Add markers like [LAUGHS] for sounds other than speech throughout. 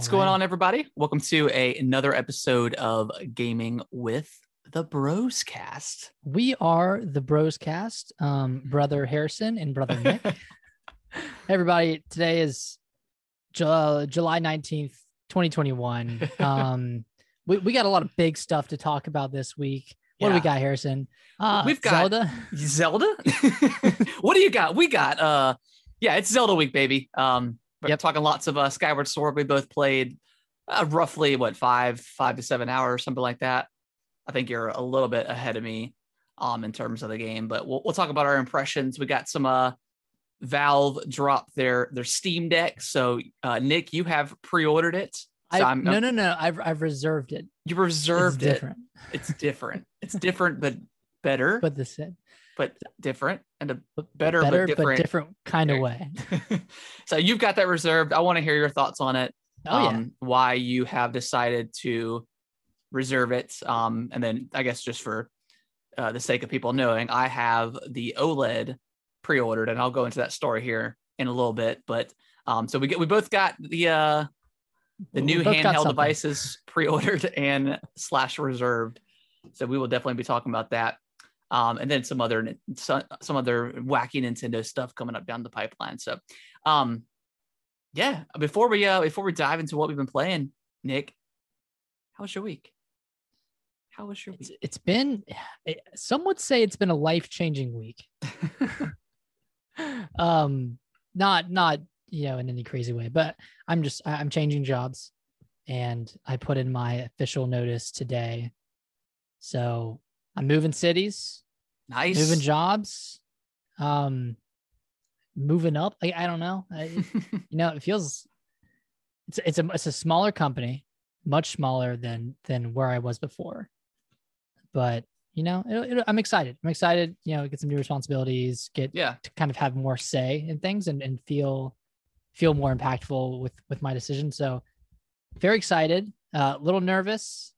What's All going on, everybody? Welcome to a, another episode of Gaming with the Bros Cast. We are the Bros Cast, um, brother Harrison and brother [LAUGHS] Nick. Everybody, today is Ju- July 19th, 2021. [LAUGHS] Um, we, we got a lot of big stuff to talk about this week. What do we got, Harrison? Uh, We've got- Zelda. Zelda? [LAUGHS] what do you got? We got uh yeah, it's Zelda week, baby. Um we're Yep. talking lots of uh Skyward Sword. We both played uh, roughly what five, five to seven hours, something like that. I think you're a little bit ahead of me um in terms of the game, but we'll we'll talk about our impressions. We got some uh Valve drop their their Steam Deck. So uh Nick, you have pre-ordered it. So I, I'm, no, no, no. I've, I've reserved it. you It's reserved it. different, It's different. It's different, but better, but, but the same. Different and a But Better, but better, different. different kind of way. [LAUGHS] so you've got that reserved. I want to hear your thoughts on it. Oh, yeah. um, Why you have decided to reserve it. Um, and then I guess just for uh, the sake of people knowing, I have the OLED pre-ordered, and I'll go into that story here in a little bit. But um, so we get we both got the uh, the We new handheld devices [LAUGHS] pre-ordered and slash reserved. So we will definitely be talking about that. Um, and then some other some, some other wacky Nintendo stuff coming up down the pipeline. So um yeah, before we uh before we dive into what we've been playing, Nick, how was your week? How was your It's, week? it's been, it, some would say it's been a life changing week. [LAUGHS] [LAUGHS] um not not you know in any crazy way but i'm just i'm changing jobs and i put in my official notice today so i'm moving cities nice. moving jobs um moving up. I, I don't know. I, [LAUGHS] you know it feels it's it's a it's a smaller company much smaller than than where i was before. But you know it, it, i'm excited. I'm excited you know get some new responsibilities get yeah. to kind of have more say in things and, and feel feel more impactful with with my decision. So very excited. A little nervous.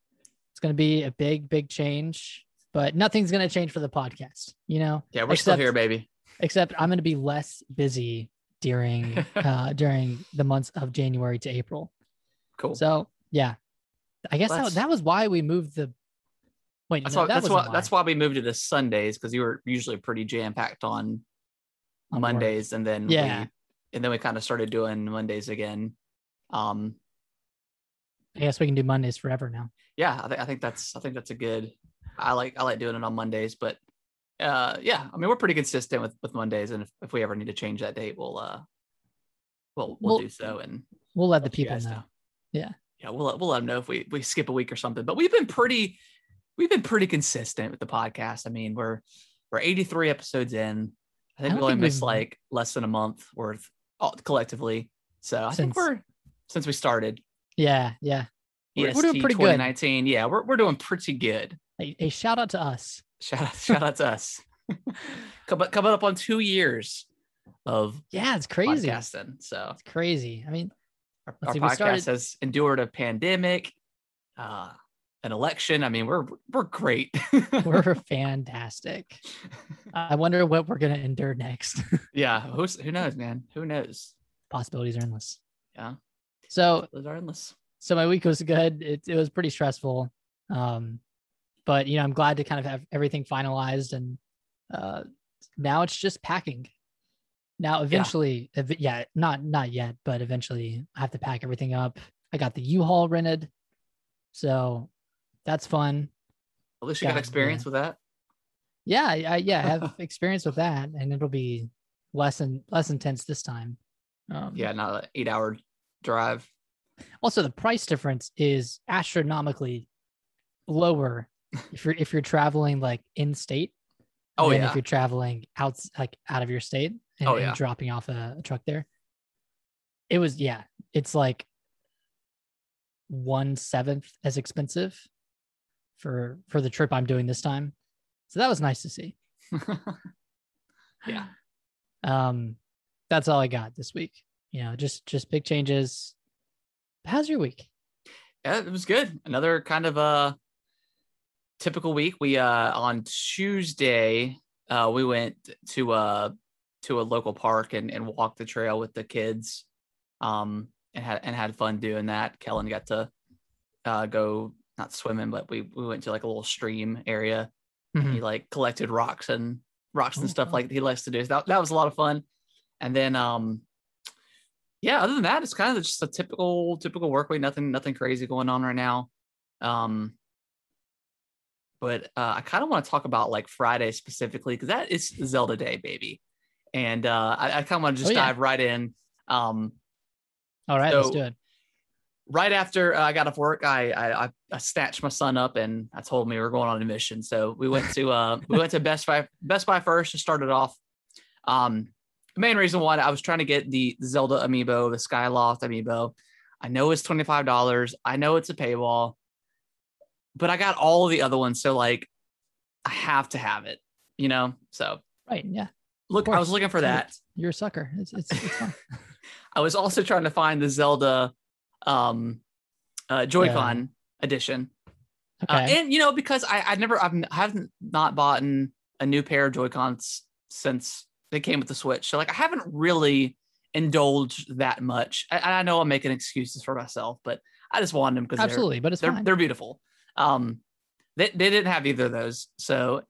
It's going to be a big big change but nothing's going to change for the podcast you know Yeah, we're still here, baby. except i'm going to be less busy during [LAUGHS] uh during the months of january to april Cool. so yeah i guess that, that was why we moved the wait that's no, why that that's wasn't why that's why we moved to Sundays because you were usually pretty jam packed on On. Mondays, and then Yeah. we, and then we kind of started doing Mondays again. Um, i guess we can do mondays forever now yeah, I, th- I think that's I think that's a good. I like I like doing it on Mondays, but uh, yeah, I mean we're pretty consistent with with Mondays, and if, if we ever need to change that date, we'll uh, we'll we'll, We'll- do so, and we'll let the let people guys know Yeah. yeah, we'll let- we'll let them know if we we skip a week or something. But we've been pretty we've been pretty consistent with the podcast. I mean we're we're 83 episodes in. I think I we only missed like less than a month worth all, collectively. So I think we're since we started. yeah yeah We're- EST we're doing pretty good. 2019. Yeah, we're we're doing pretty good. A, a shout out to us Shout out, shout out to us. [LAUGHS] coming coming up on two years of yeah it's crazy podcasting. So it's crazy i mean our, our see, podcast started- has endured a pandemic, uh, an election. I mean, we're we're great. [LAUGHS] we're [LAUGHS] fantastic i wonder what we're going to endure next yeah. Who's, who knows, man? Who knows? possibilities are endless Yeah. so Those are endless. so my week was good it, it was pretty stressful um but you know i'm glad to kind of have everything finalized and uh now it's just packing now eventually ev- yeah not not yet but eventually i have to pack everything up i got the u-haul rented so that's fun At least you got Yeah, experience yeah. with that. yeah I, yeah i have [LAUGHS] experience with that and it'll be less and less intense this time um, Yeah, not an eight hour drive. Also, the price difference is astronomically lower if you're if you're traveling like in state. Oh, yeah. if you're traveling out like out of your state and, Oh, and yeah. dropping off a, a truck there. It was yeah, it's like one seventh as expensive for for the trip I'm doing this time. So that was nice to see. [LAUGHS] yeah. Um, that's all I got this week. You know, just just big changes. How's your week? Yeah, it was good. Another kind of a typical week. We uh on Tuesday, uh we went to uh to a local park and, and walked the trail with the kids. Um and had and had fun doing that. Kellen got to uh, go not swimming, but we we went to like a little stream area. And Mhm. he like collected rocks and rocks and Oh, stuff like he likes to do. So that that was a lot of fun. And then um yeah, other than that, it's kind of just a typical typical work week. Nothing nothing crazy going on right now. Um, but uh, I kind of want to talk about like Friday specifically because that is Zelda Day, baby. And uh, I, I kind of want to just Oh, yeah. dive right in. Um, All right, let's do it. right after I got off work, I, I I I snatched my son up and I told him we were going on a mission. So we went to uh we went to Best Buy Best Buy first to start it off. Um, the main reason why I was trying to get the Zelda amiibo, the Skyloft amiibo. I know it's twenty five dollars. I know it's a paywall, but I got all of the other ones. So like, I have to have it. You know. So Right, yeah. look, I was looking for that. You're a sucker. It's it's, it's fun. [LAUGHS] [LAUGHS] I was also trying to find the Zelda um uh Joy-Con edition. Okay. Uh, and you know, because I I never I've I haven't not bought a new pair of Joy-Cons since they came with the Switch. So like I haven't really indulged that much. I, I know I'm making excuses for myself, but I just wanted them because they're Absolutely, but it's they're they're beautiful. Um, they they didn't have either of those, so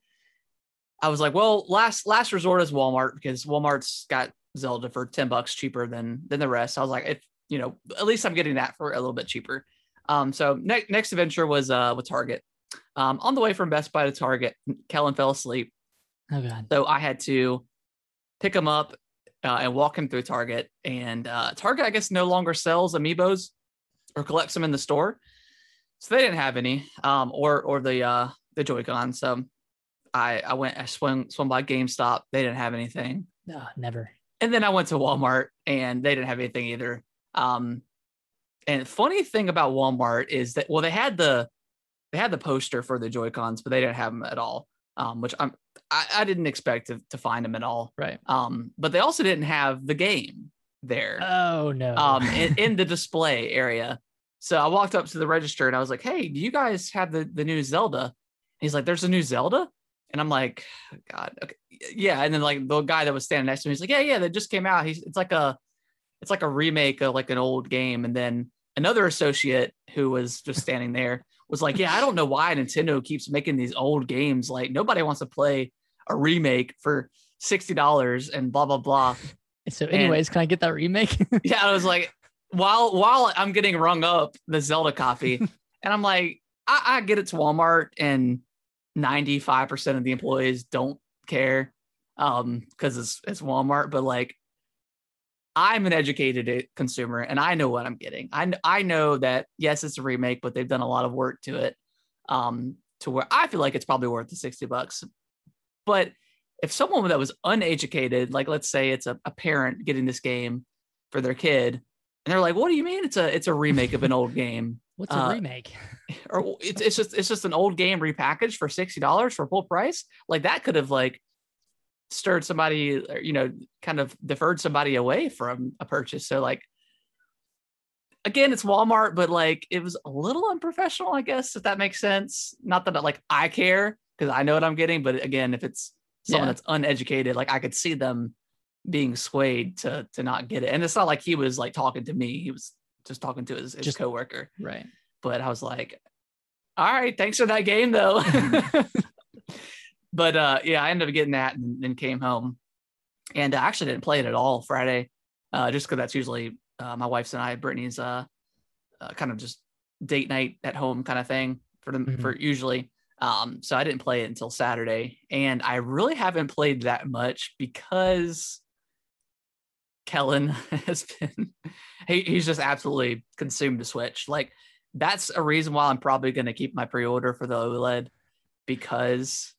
I was like, well, last last resort is Walmart because Walmart's got Zelda for ten bucks cheaper than than the rest. I was like, if you know, at least I'm getting that for a little bit cheaper. Um, so next next adventure was uh with Target. Um, on the way from Best Buy to Target, Kellen fell asleep, oh god. so I had to pick him up uh, and walk him through Target. And uh, Target, I guess, no longer sells amiibos or collects them in the store, so they didn't have any, um, or or the uh, the Joy-Con. So I I went I swung swung by GameStop. They didn't have anything, No, never. and then I went to Walmart and they didn't have anything either. Um, and funny thing about Walmart is that well, they had the they had the poster for the Joy Cons, but they didn't have them at all. Um, which I'm I, I didn't expect to, to find them at all. Right. Um, but they also didn't have the game there Oh no. um in, in [LAUGHS] the display area. So I walked up to the register and I was like, "Hey, do you guys have the the new Zelda?" And he's like, "There's a new Zelda," and I'm like, "God, okay, yeah." And then like the guy that was standing next to me, he's like, "Yeah, yeah, that just came out. He's it's like a it's like a remake of like an old game." And then another associate who was just [LAUGHS] standing there was like, "Yeah, I don't know why Nintendo keeps making these old games. Like nobody wants to play a remake for sixty dollars and blah blah blah." [LAUGHS] so anyways, can I get that remake? [LAUGHS] yeah, I was like, while while I'm getting rung up the Zelda copy, [LAUGHS] and I'm like, I, I get it to Walmart, and 95% of the employees don't care, um, because it's it's Walmart, but like. I'm an educated consumer and I know what I'm getting. I, I know that yes, it's a remake, but they've done a lot of work to it. Um, to where I feel like it's probably worth the 60 bucks. But if someone that was uneducated, like let's say it's a, a parent getting this game for their kid, and they're like, "What do you mean it's a it's a remake of an old game?" [LAUGHS] What's a Uh, remake? [LAUGHS] Or it's it's just it's just an old game repackaged for sixty dollars for full price. Like that could have like stirred somebody, or, you know, kind of deferred somebody away from a purchase. So like, again, it's Walmart, but like it was a little unprofessional, I guess, if that makes sense. Not that like I care because I know what I'm getting, but again, if it's someone Yeah. that's uneducated, like I could see them being swayed to to not get it. And it's not like he was like talking to me; he was just talking to his, his Just- coworker. Right. But I was like, "All right, thanks for that game, though." [LAUGHS] [LAUGHS] but uh, yeah, I ended up getting that and then came home, and I actually didn't play it at all Friday, uh, just because that's usually uh, my wife's and I, Brittany's, uh, uh, kind of just date night at home kind of thing for them Mhm. for usually. Um, so I didn't play it until Saturday, and I really haven't played that much because Kellen [LAUGHS] has been he, he's just absolutely consumed the Switch. Like that's a reason why I'm probably going to keep my pre-order for the OLED because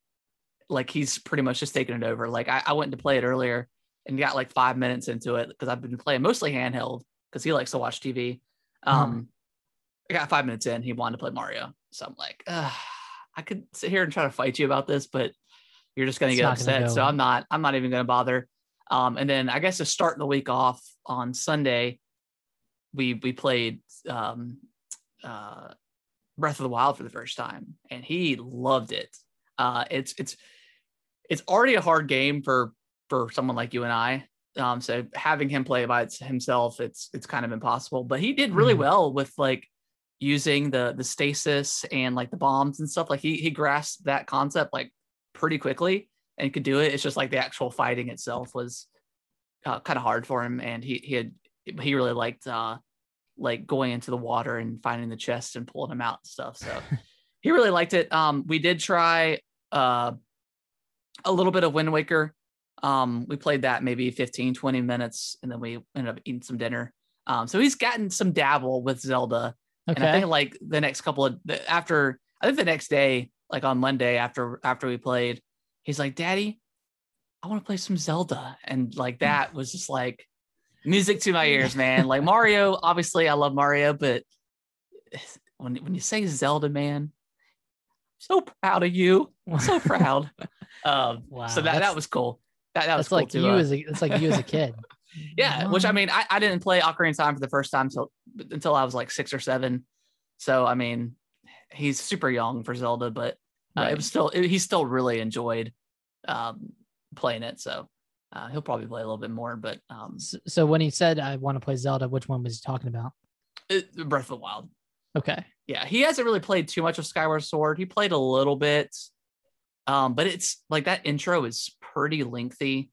like he's pretty much just taking it over. Like I, I went to play it earlier and got like five minutes into it because I've been playing mostly handheld because he likes to watch TV. Um, I got five minutes in, he wanted to play Mario, so I'm like, I could sit here and try to fight you about this, but you're just gonna It's get gonna upset. go. So I'm not. I'm not even gonna bother. Um, and then I guess to start the week off on Sunday, we we played um, uh, Breath of the Wild for the first time, and he loved it. Uh, it's it's it's already a hard game for for someone like you and I. Um, so having him play by himself, it's it's kind of impossible. But he did really Mhm. well with like using the the stasis and like the bombs and stuff. Like he he grasped that concept like pretty quickly and could do it. It's just like the actual fighting itself was uh, kind of hard for him, and he he had he really liked uh like going into the water and finding the chest and pulling them out and stuff. So [LAUGHS] he really liked it. Um, we did try uh a little bit of Wind Waker. Um, we played that maybe 15, 20 minutes, and then we ended up eating some dinner. Um, so he's gotten some dabble with Zelda. And I think like the next couple of the, after I think the next day, like on Monday after after we played, he's like, Daddy, I want to play some Zelda. And like that was just like music to my ears, [LAUGHS] man. Like Mario, obviously I love Mario, but [SIGHS] when when you say Zelda, man, so proud of you. So [LAUGHS] proud. um Wow, so that, that was cool. That that was cool like too. you uh, as a it's like you as a kid. [LAUGHS] yeah, which I mean, I, I didn't play Ocarina of Time for the first time till until I was like six or seven. So I mean, he's super young for Zelda, but uh, it was still it, he still really enjoyed um, playing it. So uh, he'll probably play a little bit more. But um, S- So when he said I want to play Zelda, which one was he talking about? it, Breath of the Wild, Okay. yeah, he hasn't really played too much of Skyward Sword. He played a little bit, um, but it's like that intro is pretty lengthy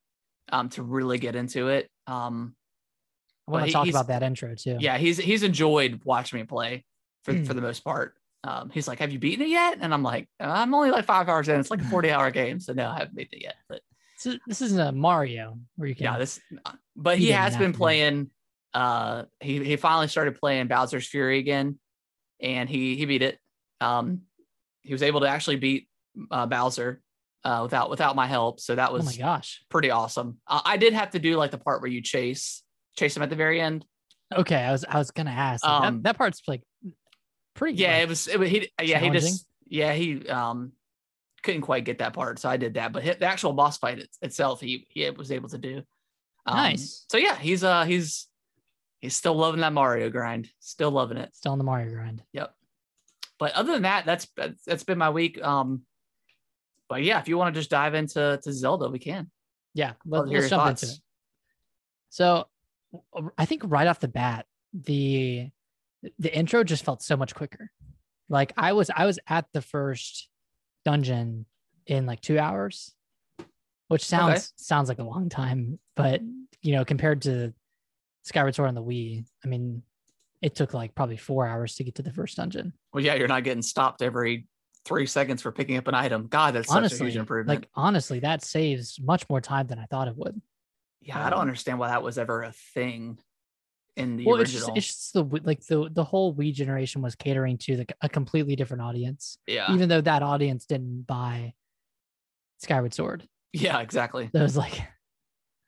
um, to really get into it. Um, I want to talk about that intro too. yeah he's he's enjoyed watching me play for, Hmm. for the most part um he's like have you beaten it yet and i'm like i'm only like five hours in it's like a 40 hour game so no i haven't beaten it yet but So this isn't a Mario where you can. yeah this but He has been playing uh he he finally started playing bowser's fury again and he he beat it um he was able to actually beat uh bowser uh without without my help so that oh my was gosh. pretty awesome uh, i did have to do like the part where you chase chase him at the very end Okay, I was I was gonna ask. like, Um, that, that part's like pretty. yeah like- it was it, was- he yeah he just yeah he um couldn't quite get that part so i did that but the actual boss fight it, itself he he was able to do um, Nice. so yeah he's uh he's he's still loving that mario grind still loving it still on the Mario grind. yep but other than that that's that's, been my week um but yeah if you want to just dive into to zelda we can Yeah, let, to hear let's your jump into thoughts. it. So, I think right off the bat, the the intro just felt so much quicker. Like I was I was at the first dungeon in like two hours, which sounds Okay. sounds like a long time, but you know compared to Skyward Sword on the Wii, I mean, it took like probably four hours to get to the first dungeon. well yeah you're not getting stopped every three seconds for picking up an item god that's such a huge improvement like honestly, that saves much more time than I thought it would. yeah i don't um, understand why that was ever a thing in the well, it's just, it's just the like the the whole Wii generation was catering to the, a completely different audience, yeah even though that audience didn't buy Skyward Sword. yeah exactly So it was like,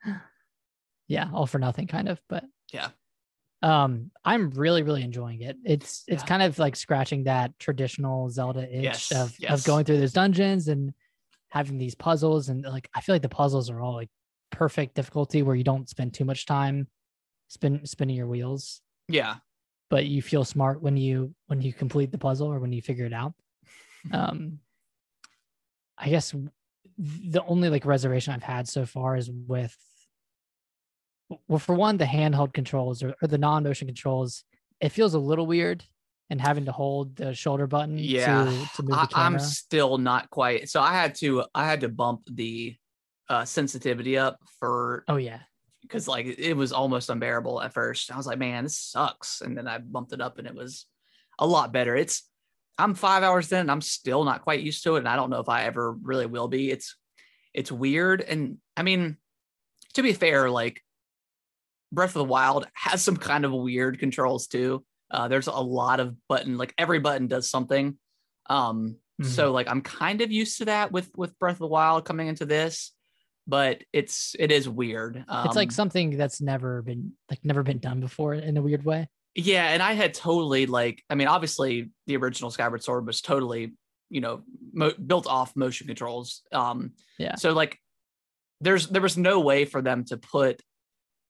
[LAUGHS] yeah, all for nothing kind of. But Yeah. um, I'm really really enjoying it. It's it's Yeah. kind of like scratching that traditional Zelda itch Yes, of yes. of going through those dungeons and having these puzzles and like I feel like the puzzles are all like perfect difficulty where you don't spend too much time spin spinning your wheels. Yeah. But you feel smart when you when you complete the puzzle or when you figure it out. [LAUGHS] Um i guess the only like reservation i've had so far is with well for one the handheld controls or, or the non-motion controls it feels a little weird and having to hold the shoulder button Yeah, to, to move the I, camera. i'm still not quite so i had to i had to bump the uh sensitivity up for oh yeah because like it was almost unbearable at first. I was like man this sucks. And then i bumped it up and it was a lot better. It's i'm five hours in and i'm still not quite used to it and i don't know if i ever really will be. It's it's weird. And i mean to be fair like breath of the wild has some kind of weird controls too. Uh, there's a lot of button like every button does something. Um Mhm. so like i'm kind of used to that with with breath of the wild coming into this but it's it is weird um, it's like something that's never been like never been done before in a weird way. Yeah and i had totally like i mean obviously the original skyward sword was totally you know mo- built off motion controls um Yeah. so like there's there was no way for them to put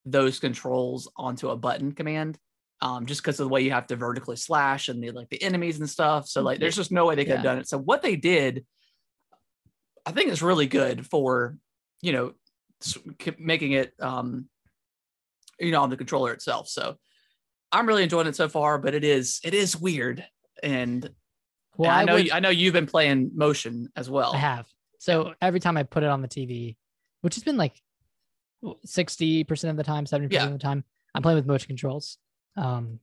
those controls onto a button command um just because of the way you have to vertically slash and the like the enemies and stuff so like there's just no way they could have done it. So what they did i think is really good for you know making it um you know, on the controller itself. So I'm really enjoying it so far, but it is it is weird. And, Well, and I, I, know would, you, I know you've been playing motion as well. I have. So every time I put it on the TV, which has been like 60% of the time, 70% Yeah. of the time, I'm playing with motion controls. Um,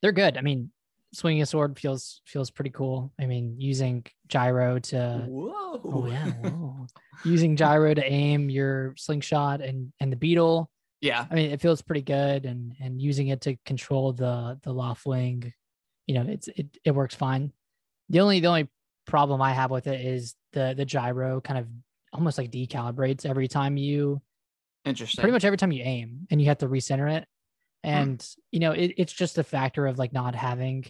they're good. I mean, swinging a sword feels feels pretty cool. I mean, using gyro to oh, Whoa. oh yeah, [LAUGHS] whoa. using gyro to aim your slingshot and and the beetle. yeah. I mean, it feels pretty good, and and using it to control the the Loftwing, you know, it's it it works fine. The only the only problem I have with it is the the gyro kind of almost like decalibrates every time you Interesting. pretty much every time you aim and you have to recenter it. Hmm. And you know, it, it's just a factor of like not having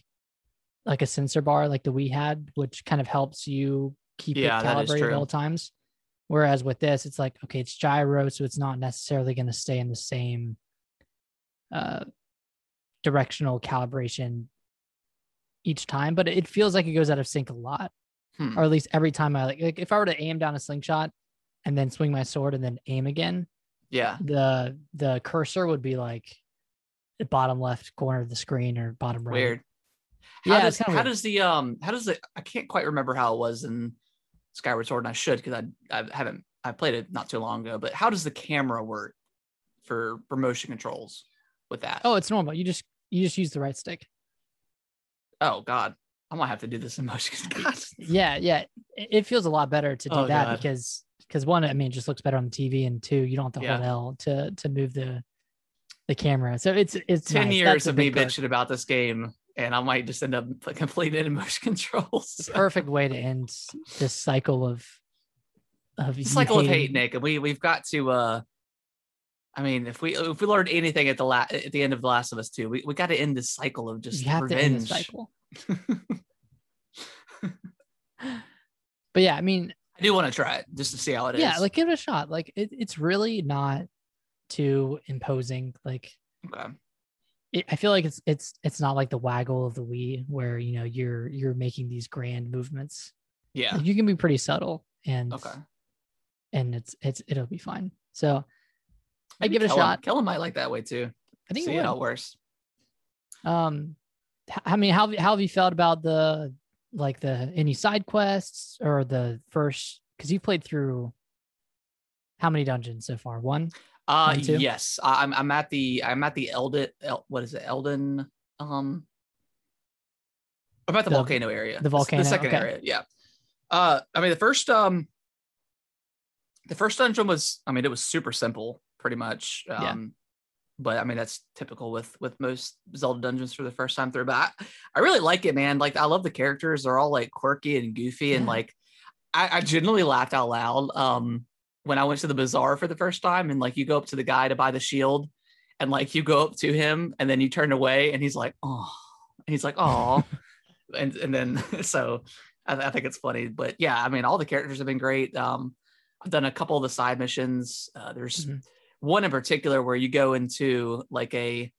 like a sensor bar like the Wii had, which kind of helps you keep Yeah, it calibrated at all times. Whereas with this, it's like, okay, it's gyro, so it's not necessarily going to stay in the same uh directional calibration each time, but it feels like it goes out of sync a lot. Hmm. Or at least every time I like, like if I were to aim down a slingshot and then swing my sword and then aim again, Yeah. the the cursor would be like the bottom left corner of the screen or bottom right. Weird. How Yeah, does how weird. does the um how does the I can't quite remember how it was in Skyward Sword and I should because I I haven't I played it not too long ago, but how does the camera work for for motion controls with that? Oh, it's normal. You just you just use the right stick. Oh god. I might have to do this in [LAUGHS] motion. [LAUGHS] Yeah, yeah. It, feels a lot better to do Oh, that God. because because one, I mean, it just looks better on the TV, and two, you don't have to hold L to to move the the camera. So it's it's 10 nice. years of me perk. bitching about this game and I might just end up completing in motion [LAUGHS] controls. Perfect way to end this cycle of of cycle of hate, Nick, and we we've got to. uh I mean, if we if we learned anything at the la- at the end of The Last of Us Two, we, we got to end this cycle of just You have to end revenge. the cycle. [LAUGHS] But yeah, I mean, I do want to try it just to see how it is. yeah, like give it a shot. Like it, it's really not too imposing. Like okay, it, I feel like it's it's it's not like the waggle of the Wii where you know you're you're making these grand movements. yeah, Like, you can be pretty subtle and okay. and it's it's it'll be fine. So I give it a Kellen- shot. Kellen might like that way too. I think see it how it. Um, I mean, how how have you felt about the like the any side quests or the first? Because you played through how many dungeons so far? One. Uh, yes, I'm I'm at the I'm at the Eldin El, what is it Eldin um. I'm at the, The- volcano area. the volcano, the second okay. area. Yeah. Uh, I mean the first um. The first dungeon was, I mean, it was super simple, pretty much. Um, Yeah. But I mean, that's typical with with most Zelda dungeons for the first time through. But I, I really like it, man. Like I love the characters; they're all like quirky and goofy, and Yeah. like I, I genuinely laughed out loud. Um, when I went to the bazaar for the first time, and like you go up to the guy to buy the shield, and like you go up to him, and then you turn away, and he's like, "Oh," and he's like, "Oh," [LAUGHS] and and then [LAUGHS] so I, I think it's funny. But yeah, I mean, all the characters have been great. Um, I've done a couple of the side missions. Uh, there's Mhm. one in particular where you go into like a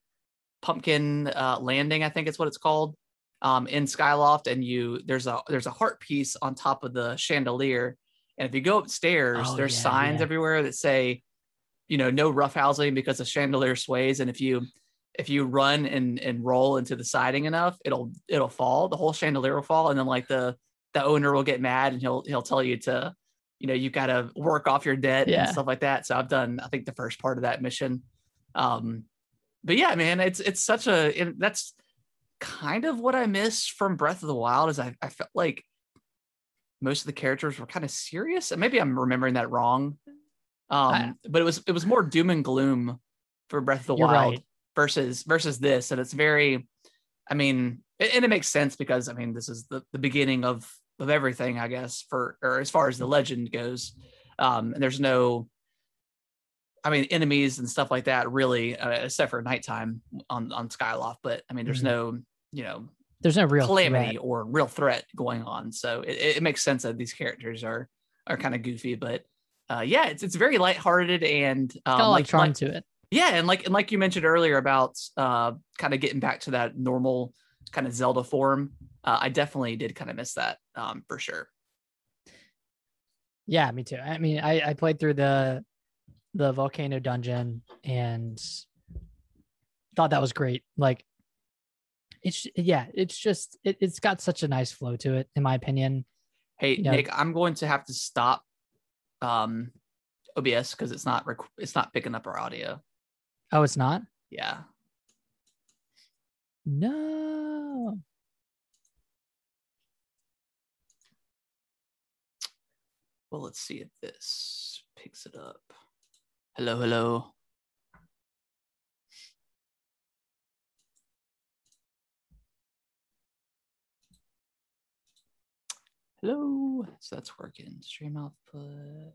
pumpkin uh, landing, I think it's what it's called, um, in Skyloft, and you there's a there's a heart piece on top of the chandelier, and if you go upstairs, Oh, there's yeah, signs yeah. everywhere that say, you know, no roughhousing because the chandelier sways, and if you if you run and and roll into the siding enough, it'll it'll fall. The whole chandelier will fall, and then like the the owner will get mad and he'll he'll tell you to, you know, you got to work off your debt Yeah. and stuff like that. So I've done I think the first part of that mission. Um, but yeah, man, it's it's such a it, that's kind of what I miss from Breath of the Wild is I, I felt like most of the characters were kind of serious and maybe I'm remembering that wrong. Um, I- but it was it was more doom and gloom for Breath of the Wild right. versus versus this and it's very I mean a- and it makes sense because I mean this is the, the beginning of of everything I guess for or as far as the legend goes. Um, and there's no I mean, enemies and stuff like that, really, uh, except for nighttime on on Skyloft. But I mean, there's Mhm. no, you know, There's no real calamity threat. or real threat going on. So it, it makes sense that these characters are are kind of goofy. But uh, yeah, it's it's very lighthearted and um, a like, of charm like- to it. yeah, and like and like you mentioned earlier about uh, kind of getting back to that normal kind of Zelda form. Uh, I definitely did kind of miss that um, for sure. Yeah, me too. I mean, I, I played through the the volcano dungeon and thought that was great. Like it's yeah, it's just it, it's got such a nice flow to it, in my opinion. Hey You know- Nick, I'm going to have to stop um OBS because it's not rec- it's not picking up our audio. Oh, it's not? Yeah. No. Well, let's see if this picks it up. Hello, hello. Hello. So that's working. Stream output.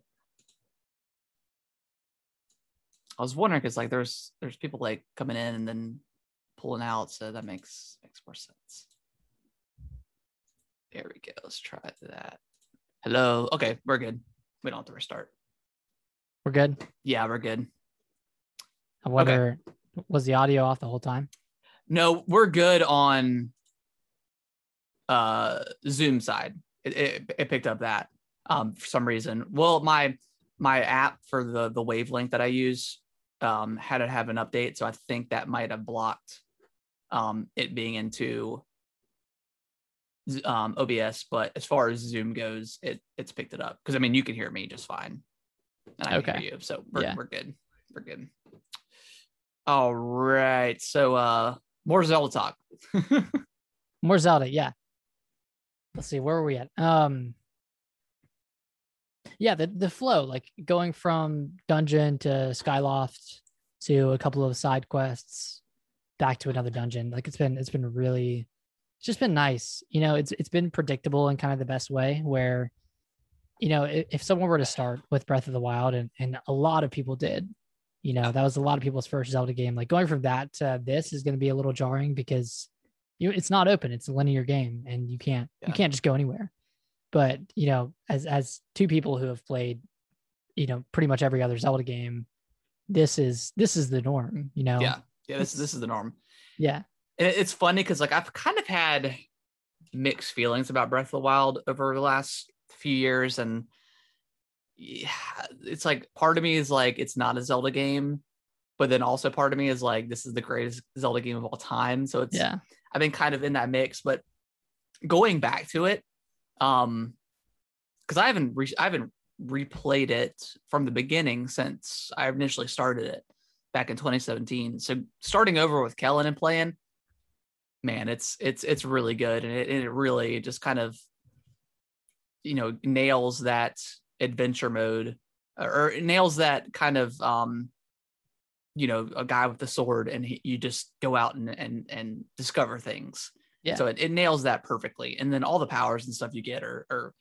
I was wondering because like there's there's people like coming in and then pulling out, so that makes makes more sense. There we go. Let's try that. Hello. Okay, we're good. We don't have to restart. We're good. Yeah, we're good. I wonder was the audio off the whole time? No, we're good on uh Zoom side. It, it, it picked up that um for some reason. Well, my my app for the the wavelength that I use um had to have an update, so I think that might have blocked um it being into um OBS, but as far as Zoom goes, it it's picked it up because I mean you can hear me just fine. And I can hear you, so we're Yeah. we're good. We're good. All right. So uh more Zelda talk. [LAUGHS] More Zelda, yeah. Let's see, where were we at? Um yeah, the the flow, like going from dungeon to Skyloft to a couple of side quests, back to another dungeon. Like it's been it's been really it's just been nice. You know, it's it's been predictable in kind of the best way where you know, if, if someone were to start with Breath of the Wild and and a lot of people did, you know, that was a lot of people's first Zelda game. Like going from that to this is going to be a little jarring because you it's not open it's a linear game and you can't Yeah. you can't just go anywhere but you know as as two people who have played you know pretty much every other zelda game this is this is the norm you know Yeah. Yeah, this this is the norm. yeah And it's funny because like I've kind of had mixed feelings about Breath of the Wild over the last few years, and yeah, it's like part of me is like it's not a Zelda game, but then also part of me is like this is the greatest Zelda game of all time. So it's yeah I've been kind of in that mix, but going back to it, um, because I haven't re- I haven't replayed it from the beginning since I initially started it back in 2017. So starting over with Kellen and playing, man, it's it's it's really good, and it, it really just kind of you know nails that adventure mode or or nails that kind of um you know a guy with a sword and he, you just go out and and and discover things. Yeah. so it, it nails that perfectly. And then all the powers and stuff you get are, are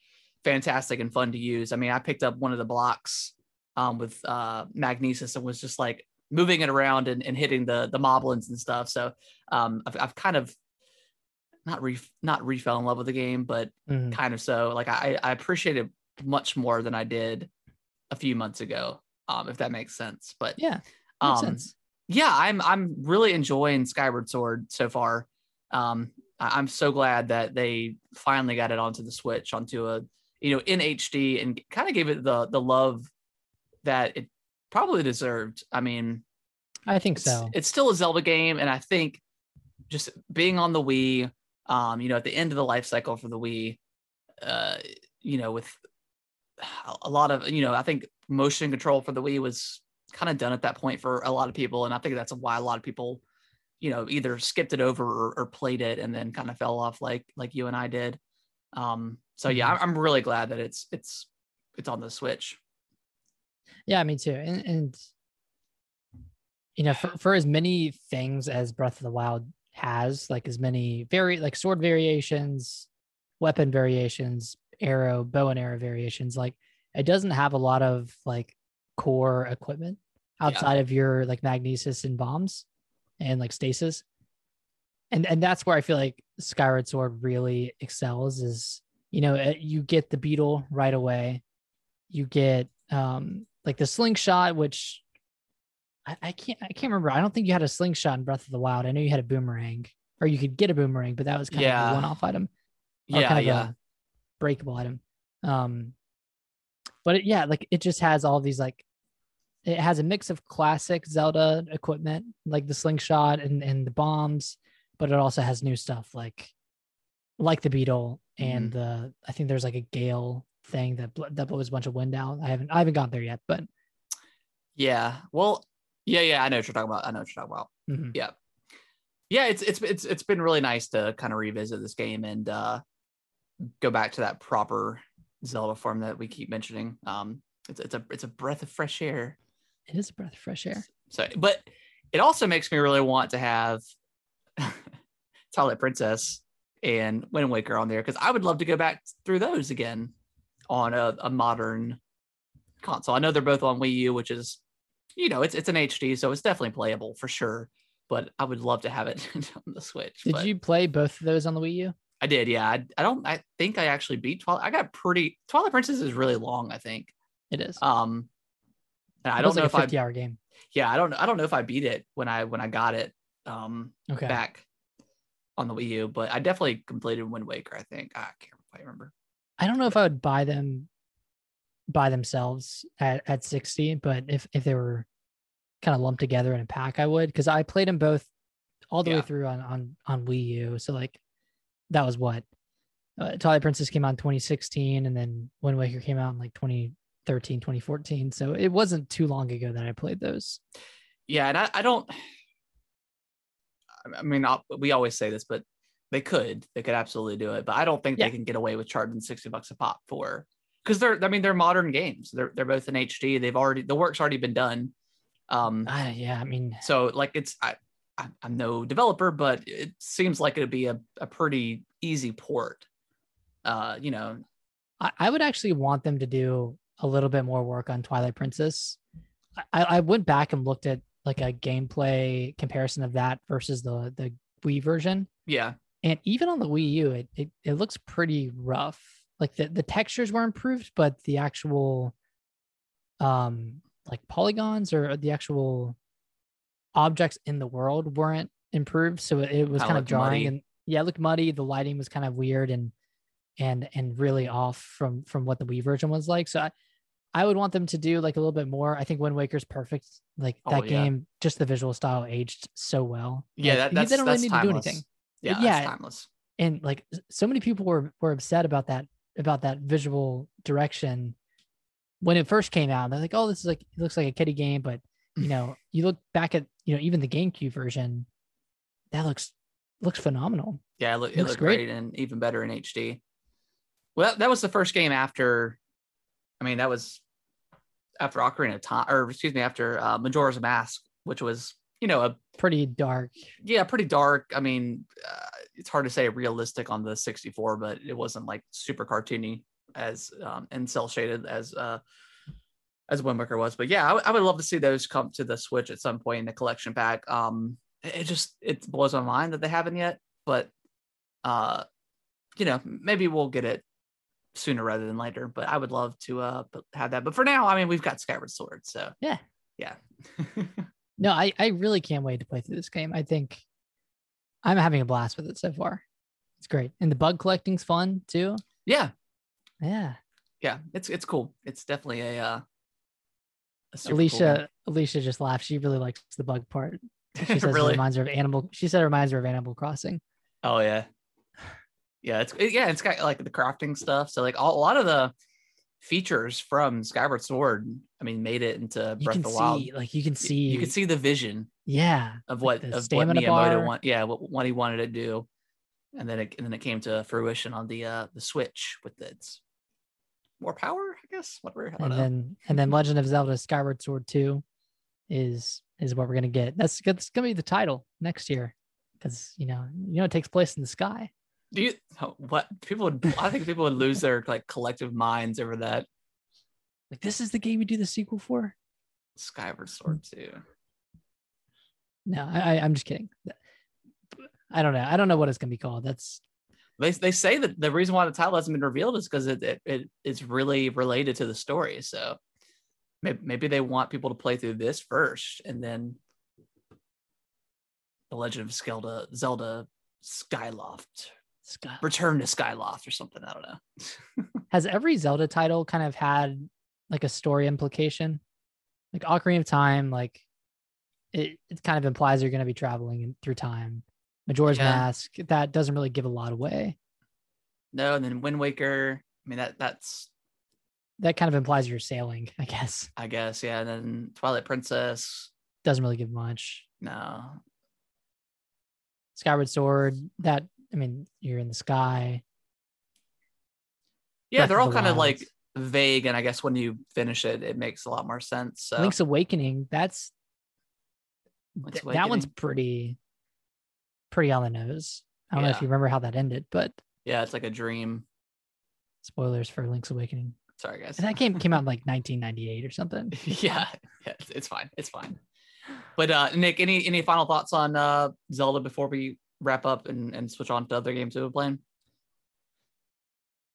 fantastic and fun to use. I mean i picked up one of the blocks um with uh magnesis and was just like moving it around and, and hitting the the moblins and stuff. So um i've, I've kind of not re not re fell in love with the game but Mhm. kind of so. Like i i appreciate it much more than i did a few months ago um if that makes sense. But yeah um yeah i'm i'm really enjoying skyward sword so far. Um I- i'm so glad that they finally got it onto the switch onto a you know in hd and kind of gave it the the love that it probably deserved. I mean i think it's, so. it's still a zelda game and i think just being on the wii um you know at the end of the life cycle for the wii uh you know with a lot of you know i think motion control for the wii was kind of done at that point for a lot of people and i think that's why a lot of people you know either skipped it over or, or played it and then kind of fell off like like you and i did um so yeah Mhm. I'm, I'm really glad that it's it's it's on the switch yeah me too and, and you know for, for as many things as breath of the wild has like as many very like sword variations weapon variations arrow bow and arrow variations like it doesn't have a lot of like core equipment Yeah. outside of your like magnesis and bombs and like stasis. And and that's where i feel like skyward sword really excels is you know uh, you get the beetle right away. You get um like the slingshot which I, I can't i can't remember. I don't think you had a slingshot in breath of the wild. I know you had a boomerang or you could get a boomerang but that was kind of a one-off item yeah kind of yeah. a breakable item. Um but it, yeah like it just has all these like it has a mix of classic Zelda equipment, like the slingshot and, and the bombs, but it also has new stuff like like the beetle and the I think there's like a gale thing that bl- that blows a bunch of wind out. I haven't I haven't got there yet, but Yeah. Well, yeah, yeah, I know what you're talking about. I know what you're talking about. mhm. Yeah. Yeah, it's it's it's it's been really nice to kind of revisit this game and uh go back to that proper Zelda form that we keep mentioning. Um it's it's a it's a breath of fresh air. It is a breath of fresh air. So but it also makes me really want to have [LAUGHS] Twilight Princess and Wind Waker on there because I would love to go back through those again on a, a modern console. I know they're both on Wii U, which is, you know, it's it's an HD, so it's definitely playable for sure. But I would love to have it [LAUGHS] on the Switch. Did but you play both of those on the Wii U? I did, yeah. I, I don't. I think I actually beat Twilight. I got pretty. Twilight Princess is really long. I think. It is. Um, and I don't know like if a I. 50 hour game. Yeah, I don't. I don't know if I beat it when I when I got it. Um, Okay. back on the Wii U, but I definitely completed Wind Waker. I think I can't quite remember. I don't know if I would buy them by themselves at, at 60, but if if they were kind of lumped together in a pack, I would because I played them both all the Yeah. way through on on on Wii U. So like that was what uh, Twilight Princess came out in 2016, and then Wind Waker came out in like 2013, 2014. So it wasn't too long ago that I played those. Yeah, and I, I don't. I mean, i we always say this, but they could. They could absolutely do it, but I don't think Yeah. they can get away with charging sixty bucks a pop for because they're. I mean, they're modern games. They're they're both in HD. They've already the work's already been done. Um, Ah, yeah, I mean, so like it's I, I I'm no developer, but it seems like it'd be a, a pretty easy port. Uh, you know, I, I would actually want them to do a little bit more work on Twilight Princess. I, I went back and looked at like a gameplay comparison of that versus the the Wii version, yeah, and even on the Wii U, it it, it looks pretty rough. Like the the textures were improved, but the actual um like polygons or the actual objects in the world weren't improved. So it, it was kind of jarring muddy. and yeah, it looked muddy. The lighting was kind of weird and and and really off from from what the Wii version was like. So I, I would want them to do like a little bit more. I think Wind Waker's perfect. Like Oh, that yeah. game, just the visual style aged so well. yeah. Like, That, that's they don't really that's need timeless. to do anything. Yeah, But that's yeah, timeless. And like so many people were were upset about that about that visual direction when it first came out. They're like, "Oh, this is like it looks like a kiddie game," but [LAUGHS] you know, you look back at you know even the GameCube version, that looks looks phenomenal. Yeah, it, look, it Looks great. great. and even better in HD. Well, that, that was the first game after. I mean, that was after Ocarina of Time, or excuse me, after uh, Majora's Mask, which was you know a Pretty dark. yeah pretty dark. I mean, uh, it's hard to say realistic on the 64, but it wasn't like super cartoony as um, and cell shaded as uh, as Wind Waker was. But yeah, I, w- I would love to see those come to the Switch at some point in the collection pack. Um, it it just it blows my mind that they haven't yet, but uh, you know, maybe we'll get it sooner rather than later. But I would love to uh have that. But for now, I mean, we've got Skyward Sword, so Yeah. yeah, [LAUGHS] No, I I really can't wait to play through this game. I think I'm having a blast with it so far. It's great, and the bug collecting's fun too. yeah, Yeah, yeah. It's it's cool. It's definitely a uh. a super cool Alicia. Alicia just laughed. She really likes the bug part. [LAUGHS] She says it reminds her of Animal. She said it reminds her of Animal Crossing. Oh yeah, yeah. It's it- yeah. It's got like the crafting stuff. So like all, a lot of the features from Skyward Sword, I mean, made it into You Breath of the Wild. see, like you can see, You can see the vision yeah, of what the of what Miyamoto bar. want. Yeah, what, what he wanted to do, and then it and then it came to fruition on the uh the Switch with its more power. I guess whatever. I and know. then and then Legend of Zelda Skyward Sword Two is is what we're gonna get. That's that's gonna be the title next year because you know you know it takes place in the sky. Do you oh, what people would? I think people would lose their like collective minds over that Like this is the game you do the sequel for. Skyward Sword too. No, I, I I'm just kidding. I don't know. I don't know what it's gonna be called. That's They, they say that the reason why the title hasn't been revealed is because it, it, it it's really related to the story. So maybe, maybe they want people to play through this first and then the Legend of Zelda Zelda Skyloft sky. Return to Skyloft or something. I don't know. [LAUGHS] Has every Zelda title kind of had like a story implication? Like Ocarina of Time, like it, it kind of implies you're going to be traveling in, through time. Majora's Yeah. Mask, that doesn't really give a lot away. No, and then Wind Waker. I mean that that's That kind of implies you're sailing, I guess. I guess yeah. And then Twilight Princess. Doesn't really give much. No, Skyward Sword, that I mean, you're in the sky. yeah, Breath they're all the kind of like vague, and I guess when you finish it, it makes a lot more sense. So Link's Awakening, that's th- that one's pretty pretty on the nose. I don't know if you remember how that ended, but yeah, it's like a dream. spoilers for Link's Awakening. Sorry, guys. And that game came out in like [LAUGHS] 1998 or something. [LAUGHS] yeah, yeah, it's, it's fine. It's fine. But uh Nick, any any final thoughts on uh Zelda before we wrap up and, and switch on to other games we've been playing?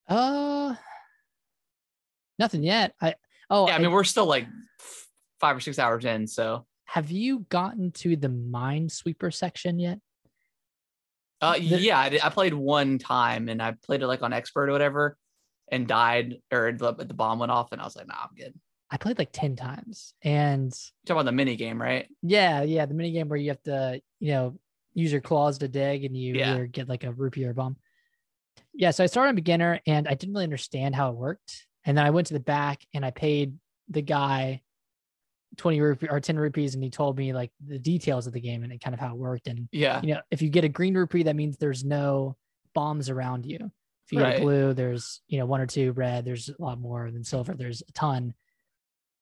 Uh, nothing yet. I oh, yeah, I mean we're still like five or six hours in, so have you gotten to the Minesweeper section yet? uh The- yeah, I, did- I played one time and I played it like on expert or whatever and died or the, the bomb went off and I was like, nah, I'm good. I played like 10 times, and You're about the mini game, right? yeah, yeah, the mini game where you have to, you know, use your claws to dig and you Yeah. either get like a rupee or a bomb. Yeah, so I started on beginner and I didn't really understand how it worked. And then I went to the back and I paid the guy 20 rupee or 10 rupees and he told me like the details of the game and kind of how it worked. And Yeah. you know, if you get a green rupee, that means there's no bombs around you. If you get Right. a blue, there's you know one or two. Red, there's a lot more than silver. There's a ton.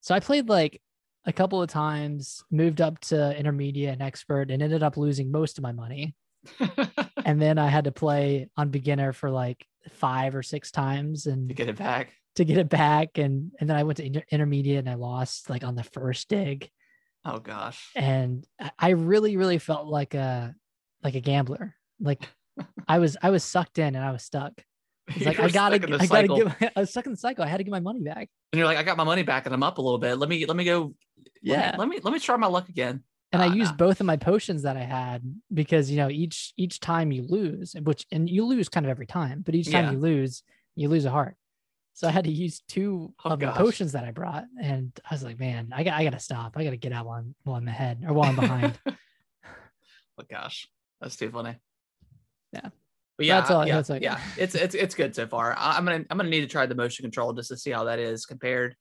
So I played like a couple of times, moved up to intermediate and expert, and ended up losing most of my money. [LAUGHS] And then I had to play on beginner for like five or six times, and to get it back. to get it back. And and then I went to inter- intermediate and I lost like on the first dig Oh gosh. and I- really, really felt like a like a gambler. Like I was I was sucked in and I was stuck. [LAUGHS] It's like I gotta I gotta give [LAUGHS] I was stuck in the cycle. I had to get my money back. And you're like, I got my money back and I'm up a little bit. Let me let me go. let me- Yeah. Let me let me, try my luck again. And I Ah, used nah. both of my potions that I had because you know each each time you lose, which and you lose kind of every time, but each time Yeah. you lose, you lose a heart. So I had to use two Oh, of the potions that I brought, and I was like, man, I got I gotta stop. I gotta get out while I'm while I'm ahead or while I'm behind. [LAUGHS] oh gosh, that's too funny. [LAUGHS] Yeah. But yeah, That's all- yeah, that's yeah. It's it's it's good so far. I'm gonna I'm gonna need to try the motion control just to see how that is compared.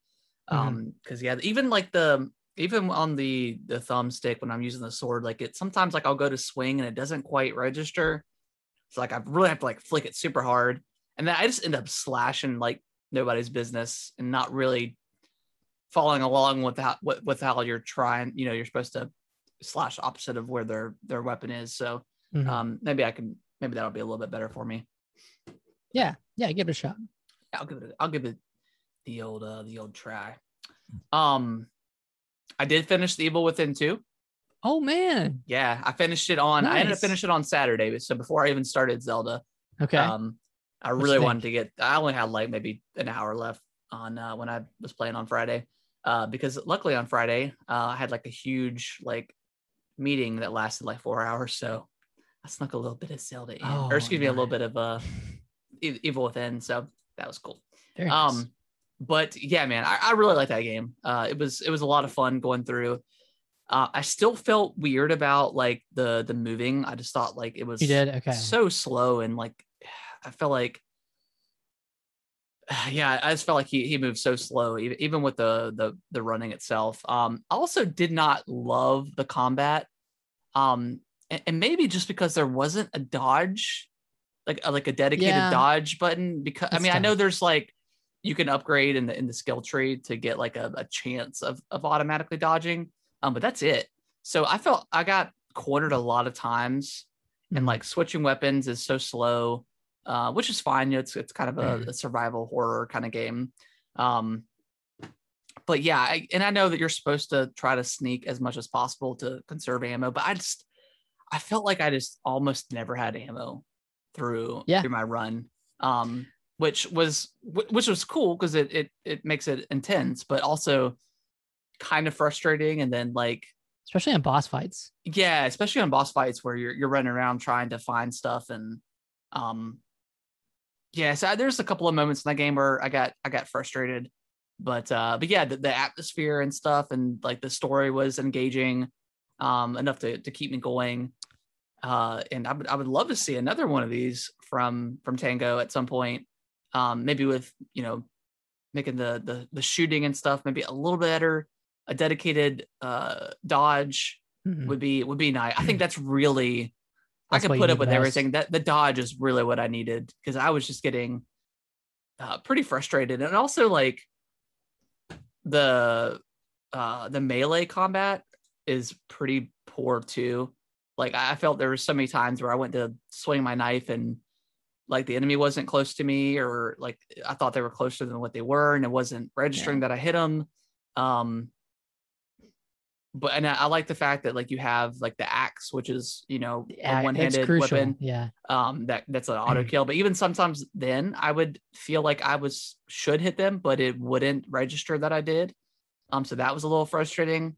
Mhm. Um, because yeah, even like the even on the the thumbstick when I'm using the sword, like it sometimes like I'll go to swing and it doesn't quite register. So like I really have to like flick it super hard, and then I just end up slashing like nobody's business and not really following along with how with, with how you're trying. You know, you're supposed to slash opposite of where their their weapon is. So Mhm. um, maybe I can maybe that'll be a little bit better for me. yeah, yeah, give it a shot. I'll give it. I'll give it the old uh, the old try. Um, I did finish the Evil Within two. Oh man. Yeah, I finished it on. I ended up Nice. finishing it on Saturday. So before I even started Zelda, Okay. um, I really wanted to get. I only had like maybe an hour left on uh, when I was playing on Friday, uh, because luckily on Friday uh, I had like a huge like meeting that lasted like four hours. So I snuck a little bit of Zelda in, Oh, or excuse me, a little bit of uh, Evil Within. So that was cool. Very nice. Um, but yeah, man, I, I really like that game. Uh, it was it was a lot of fun going through. Uh, I still felt weird about like the the moving. I just thought like it was you did okay. so slow and like [SIGHS] I felt like [SIGHS] yeah, I just felt like he he moved so slow, even, even with the the the running itself. Um, I also did not love the combat. Um, and, and maybe just because there wasn't a dodge, like a, like a dedicated Yeah. dodge button. Because I mean, I know there's like you can upgrade in the in the skill tree to get like a, a chance of of automatically dodging. Um, but that's it. So I felt I got cornered a lot of times and Mhm. like switching weapons is so slow, uh, which is fine. You know, it's it's kind of a, Mhm. a survival horror kind of game. Um, but yeah, I, and I know that you're supposed to try to sneak as much as possible to conserve ammo, but I just I felt like I just almost never had ammo through Yeah. through my run. Um, which was which was cool because it it it makes it intense, but also kind of frustrating. And then like especially on boss fights. yeah especially on boss fights where you're you're running around trying to find stuff and um yeah so there's a couple of moments in that game where i got i got frustrated but uh, but yeah, the, the atmosphere and stuff, and like the story was engaging um, enough to to keep me going. Uh, and I would I would love to see another one of these from from Tango at some point. Um, maybe with you know making the the the shooting and stuff maybe a little better. A dedicated uh, dodge Mhm. would be would be nice. I think that's really I That's could put up with best. everything. That the dodge is really what I needed because I was just getting uh, pretty frustrated, and also like the uh the melee combat is pretty poor too. Like I felt there were so many times where I went to swing my knife and like the enemy wasn't close to me or like I thought they were closer than what they were and it wasn't registering that I hit them. Um but and I, I like the fact that like you have like the axe, which is you know Yeah, a one-handed weapon Yeah. um that that's an auto kill but even sometimes then i would feel like i was should hit them but it wouldn't register that i did um so that was a little frustrating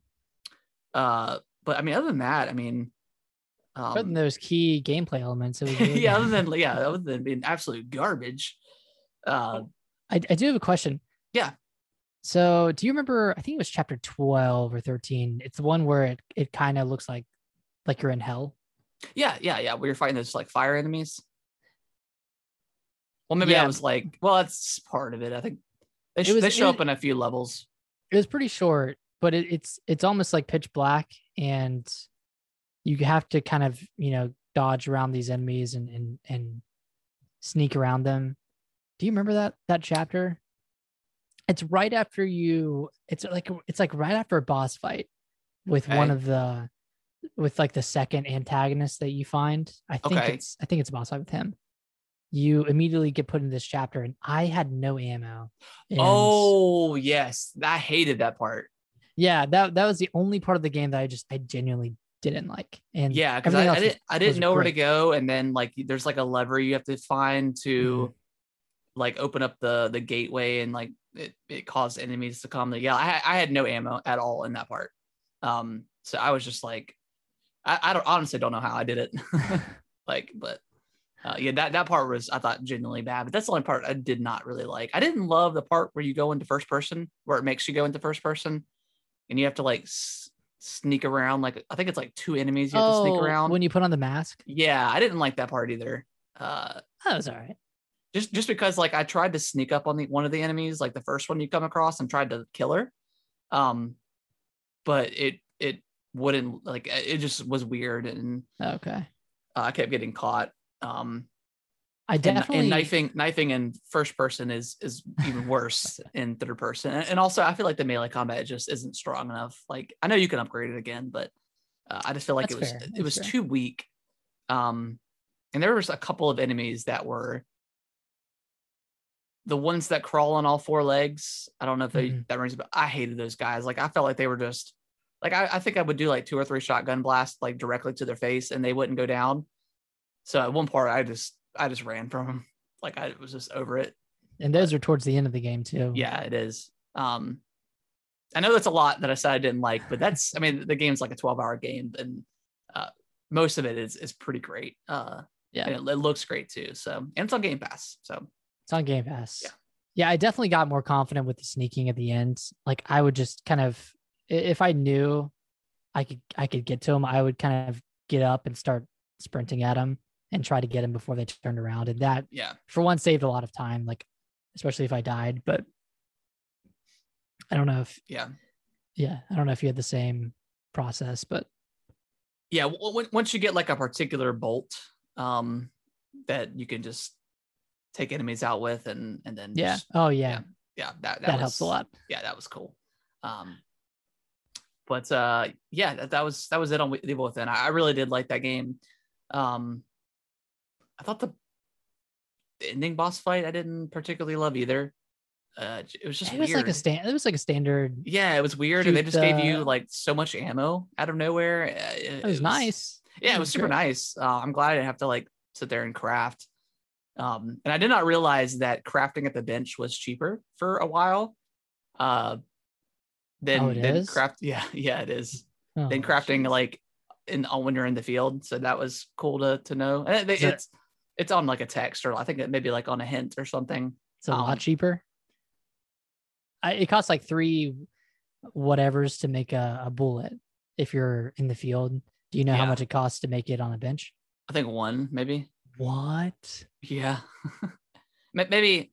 uh but i mean other than that i mean Other than um, those key gameplay elements, really [LAUGHS] yeah other than yeah other than being absolute garbage uh I, I do have a question. Yeah. So do you remember I think it was chapter 12 or 13. It's the one where it, it kind of looks like like you're in hell. yeah yeah yeah where you're fighting those like fire enemies well maybe Yeah. that was like well that's part of it i think they, It sh- was- they show was- up in a few levels It was pretty short, but it, it's it's almost like pitch black and you have to kind of, you know, dodge around these enemies and and and sneak around them. Do you remember that that chapter? It's right after you it's like it's like right after a boss fight with one of the with like the second antagonist that you find. I think Okay. it's I think it's a boss fight with him. You immediately get put in this chapter and I had no ammo. And- oh yes i hated that part yeah that that was the only part of the game that i just i genuinely didn't like and Yeah, because I, I didn't I didn't know where to go, and then like there's like a lever you have to find to Mhm. like open up the the gateway, and like it, it caused enemies to come. Yeah, I I had no ammo at all in that part. Um, so I was just like, I, I don't honestly don't know how I did it. [LAUGHS] [LAUGHS] like, but uh, yeah, that that part was I thought genuinely bad, but that's the only part I did not really like. I didn't love the part where you go into first person, where it makes you go into first person, and you have to like s- sneak around. Like I think it's like two enemies you have to sneak Oh, around. when you put on the mask yeah, I didn't like that part either. Uh, that was all right just just because like I tried to sneak up on the one of the enemies, like the first one you come across, and tried to kill her. Um, but it it wouldn't like it just was weird, and okay uh, I kept getting caught. Um, i and, definitely and knifing knifing in first person is is even worse [LAUGHS] in third person. And, and also i feel like the melee combat just isn't strong enough. Like i know you can upgrade it again but uh, i just feel like That's it was fair, it that's was fair. too weak. Um and there was a couple of enemies that were the ones that crawl on all four legs. I don't know if they Mhm. that rings but i hated those guys. Like i felt like they were just like I, I think i would do like two or three shotgun blasts like directly to their face and they wouldn't go down. So at one part i just i just ran from him. like i was just over it. And those are towards the end of the game too. Yeah it is. Um i know that's a lot that i said i didn't like but that's i mean the game's like a 12 hour game and uh most of it is is pretty great. Uh Yeah. it, it looks great too. So and it's on game pass so. It's on game pass. Yeah. yeah i definitely got more confident with the sneaking at the end. Like i would just kind of if i knew i could i could get to him i would kind of get up and start sprinting at him and try to get him before they turned around. And that yeah. for one saved a lot of time like especially if i died but i don't know if yeah. Yeah i don't know if you had the same process but yeah w- once you get like a particular bolt um that you can just take enemies out with and and then yeah. just- oh yeah, yeah. That that, that, helps a was- lot. Yeah that was cool. Um but uh yeah that, that was that was it on the evil within I, I really did like that game. Um i thought the, ending boss fight i didn't particularly love either uh it was just it was weird like a stand it was like a standard yeah it was weird and they just gave you like so much ammo out of nowhere Uh, it, it was nice yeah, it was super nice. Uh, I'm glad I didn't have to like sit there and craft. Um, and I did not realize that crafting at the bench was cheaper for a while. Uh, than, Oh, it than is? craft. [LAUGHS] Yeah, yeah, it is. Oh, Than crafting jeez. like in uh, when you're in the field. So that was cool to to know. And Is it's it's on like a text or I think it maybe like on a hint or something. it's a um, lot cheaper I, it costs like three whatevers to make a, a bullet if you're in the field. Do you know how much it costs to make it on a bench? I think one maybe. What? Yeah. [LAUGHS] Maybe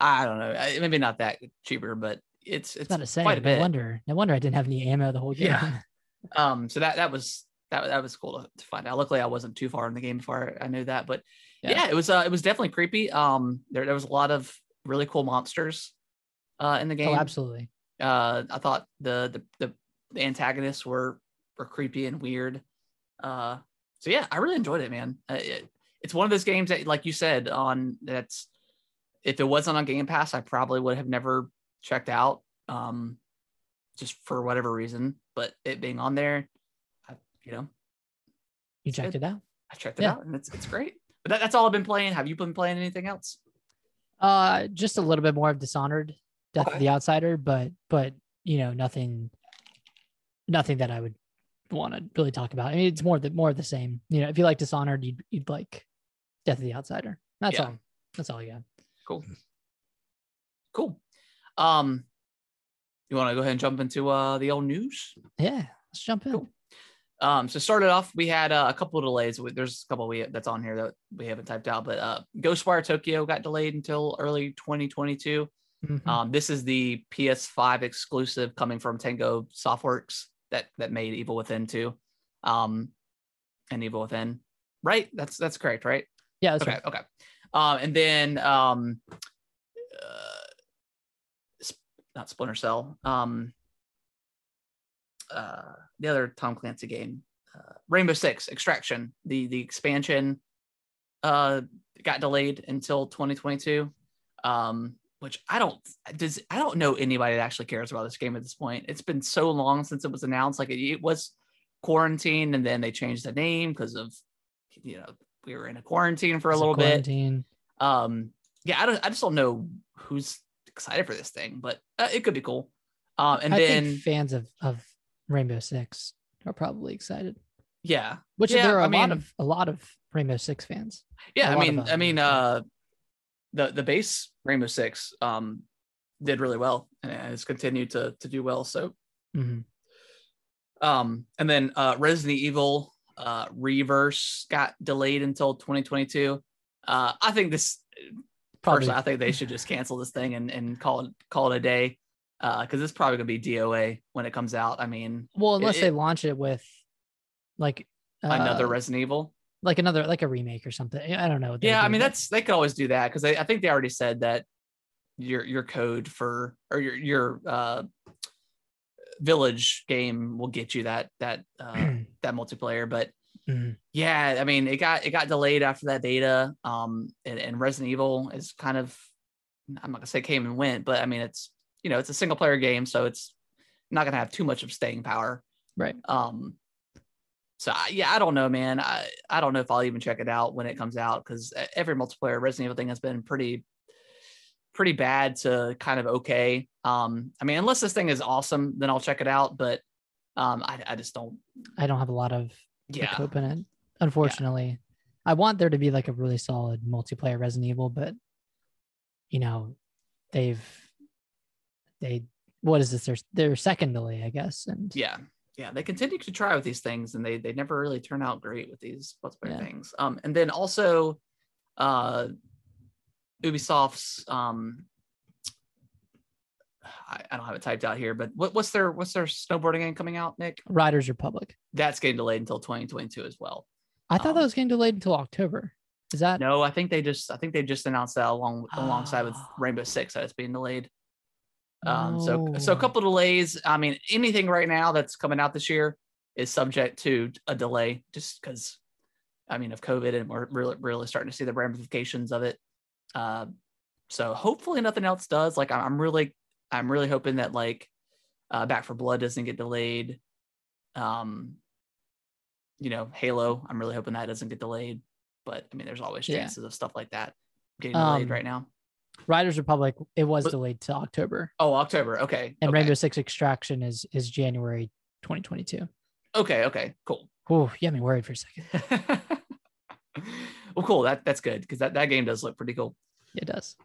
I don't know. Maybe not that cheaper, but it's it's Not to say. quite a bit. no wonder. No wonder I didn't have any ammo the whole game. Yeah. [LAUGHS] Um, so that that was that that was cool to, to find out. Luckily, I wasn't too far in the game before I knew that, but yeah, Yeah. it was uh, it was definitely creepy. Um, there there was a lot of really cool monsters uh in the game. oh, absolutely. Uh, I thought the the the, antagonists were were creepy and weird. Uh, so yeah, I really enjoyed it, man. Uh, it, it's one of those games that, like you said, on that's if it wasn't on Game Pass, I probably would have never checked out. Um, just for whatever reason, but it being on there, you know, You checked it out. I checked it Yeah. out and it's it's great. But that, that's all I've been playing. Have you been playing anything else? Uh, just a little bit more of Dishonored, Death Okay. of the Outsider, but but you know nothing, nothing that I would want to really talk about. I mean, it's more the more of the same. You know, if you like Dishonored, you'd you'd like Death of the Outsider. That's Yeah. all. That's all I got. Cool. Cool. Um, you want to go ahead and jump into uh the old news? Yeah, let's jump in. Cool. Um, so started off, we had uh, a couple of delays. There's a couple we that's on here that we haven't typed out, but uh, Ghostwire Tokyo got delayed until early 2022. Mhm. Um, this is the PS5 exclusive coming from Tango Softworks that that made Evil Within 2, um, and Evil Within. Right? That's that's correct, right? yeah, that's okay, right. okay. Um, and then um, uh, not Splinter Cell. Um, uh, the other Tom Clancy game, uh, Rainbow Six Extraction. The the expansion uh got delayed until 2022. Um, which I don't does I don't know anybody that actually cares about this game at this point. It's been so long since it was announced. Like it, it was quarantine, and then they changed the name because of you know we were in a quarantine for a little bit. quarantine. Um, yeah, I don't I just don't know who's excited for this thing, but uh, it could be cool. Um, and I then think fans of of Rainbow Six are probably excited. yeah, Which Yeah, there are a I lot mean- of a lot of Rainbow Six fans. yeah. I mean, I mean, uh, the the base Rainbow Six um did really well and has continued to to do well. So Mhm. um, and then uh, Resident Evil uh Reverse got delayed until 2022. Uh, I think this Probably personally, I think they should just [LAUGHS] cancel this thing and, and call it call it a day. Uh, because it's probably gonna be DOA when it comes out. I mean, well, unless it- they launch it with like another uh, Resident Evil. like another like a remake or something. I don't know. Yeah, I mean that's they could always do that because I think they already said that your your code for or your your uh village game will get you that that uh [CLEARS THROAT] that multiplayer. But Mhm. yeah, I mean it got it got delayed after that beta. Um and, and Resident Evil is kind of I'm not gonna say came and went, but I mean it's you know it's a single player game, so it's not gonna have too much of staying power. right. Um, so I, yeah, I don't know, man. I, I don't know if I'll even check it out when it comes out because every multiplayer Resident Evil thing has been pretty, pretty bad to kind of okay. Um, I mean, unless this thing is awesome, then I'll check it out. But um, I, I just don't. I don't have a lot of Yeah, cope in it. Unfortunately, I want there to be like a really solid multiplayer Resident Evil, but you know, they've they what is this? Their their second delay, I guess, and yeah, yeah. They continue to try with these things, and they they never really turn out great with these multiplayer Yeah. things. Um, and then also, uh, Ubisoft's um. I, I don't have it typed out here, but what, what's their what's their snowboarding game coming out, Nick? Riders Republic. That's getting delayed until 2022 as well. I thought Um, that was getting delayed until October. Is that No, I think they just I think they just announced that along alongside with Oh. Rainbow Six that it's being delayed. Um, so so a couple delays. I mean, anything right now that's coming out this year is subject to a delay, just because. I mean, of COVID, and we're really really starting to see the ramifications of it. Uh, so hopefully nothing else does. Like I'm really I'm really hoping that like uh, Back 4 Blood doesn't get delayed. Um, you know, Halo. I'm really hoping that doesn't get delayed. But I mean, there's always Yeah. chances of stuff like that getting delayed Um, right now. Riders Republic? It was But- delayed to October, Oh, October. Okay. and okay. Rainbow Six Extraction is is January 2022. Okay. Okay. Cool. Oh, you got me worried for a second. [LAUGHS] well, cool. That that's good because that, that game does look pretty cool. It does.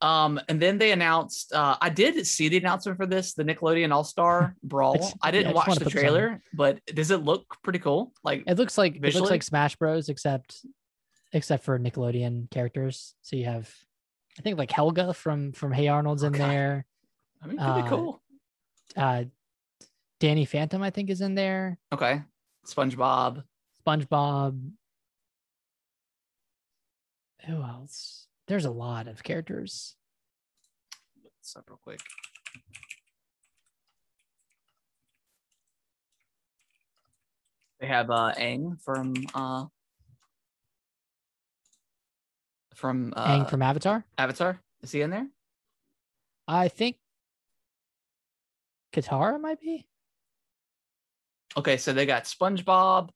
Um, and then they announced. Uh, I did see the announcement for this, the Nickelodeon All Star [LAUGHS] Brawl. It's- I didn't yeah, I watch the put this on trailer, but does it look pretty cool? Like, It looks like it looks like Smash Bros. except except for Nickelodeon characters. So you have, I think like Helga from from Hey Arnold's in there. I mean, pretty uh, cool. Uh, Danny Phantom I think is in there. Okay, SpongeBob. SpongeBob. Who else? There's a lot of characters. What's up, real quick? They have uh Aang from uh from uh Aang from Avatar. Avatar. Is he in there? I think Katara might be. Okay, so they got SpongeBob,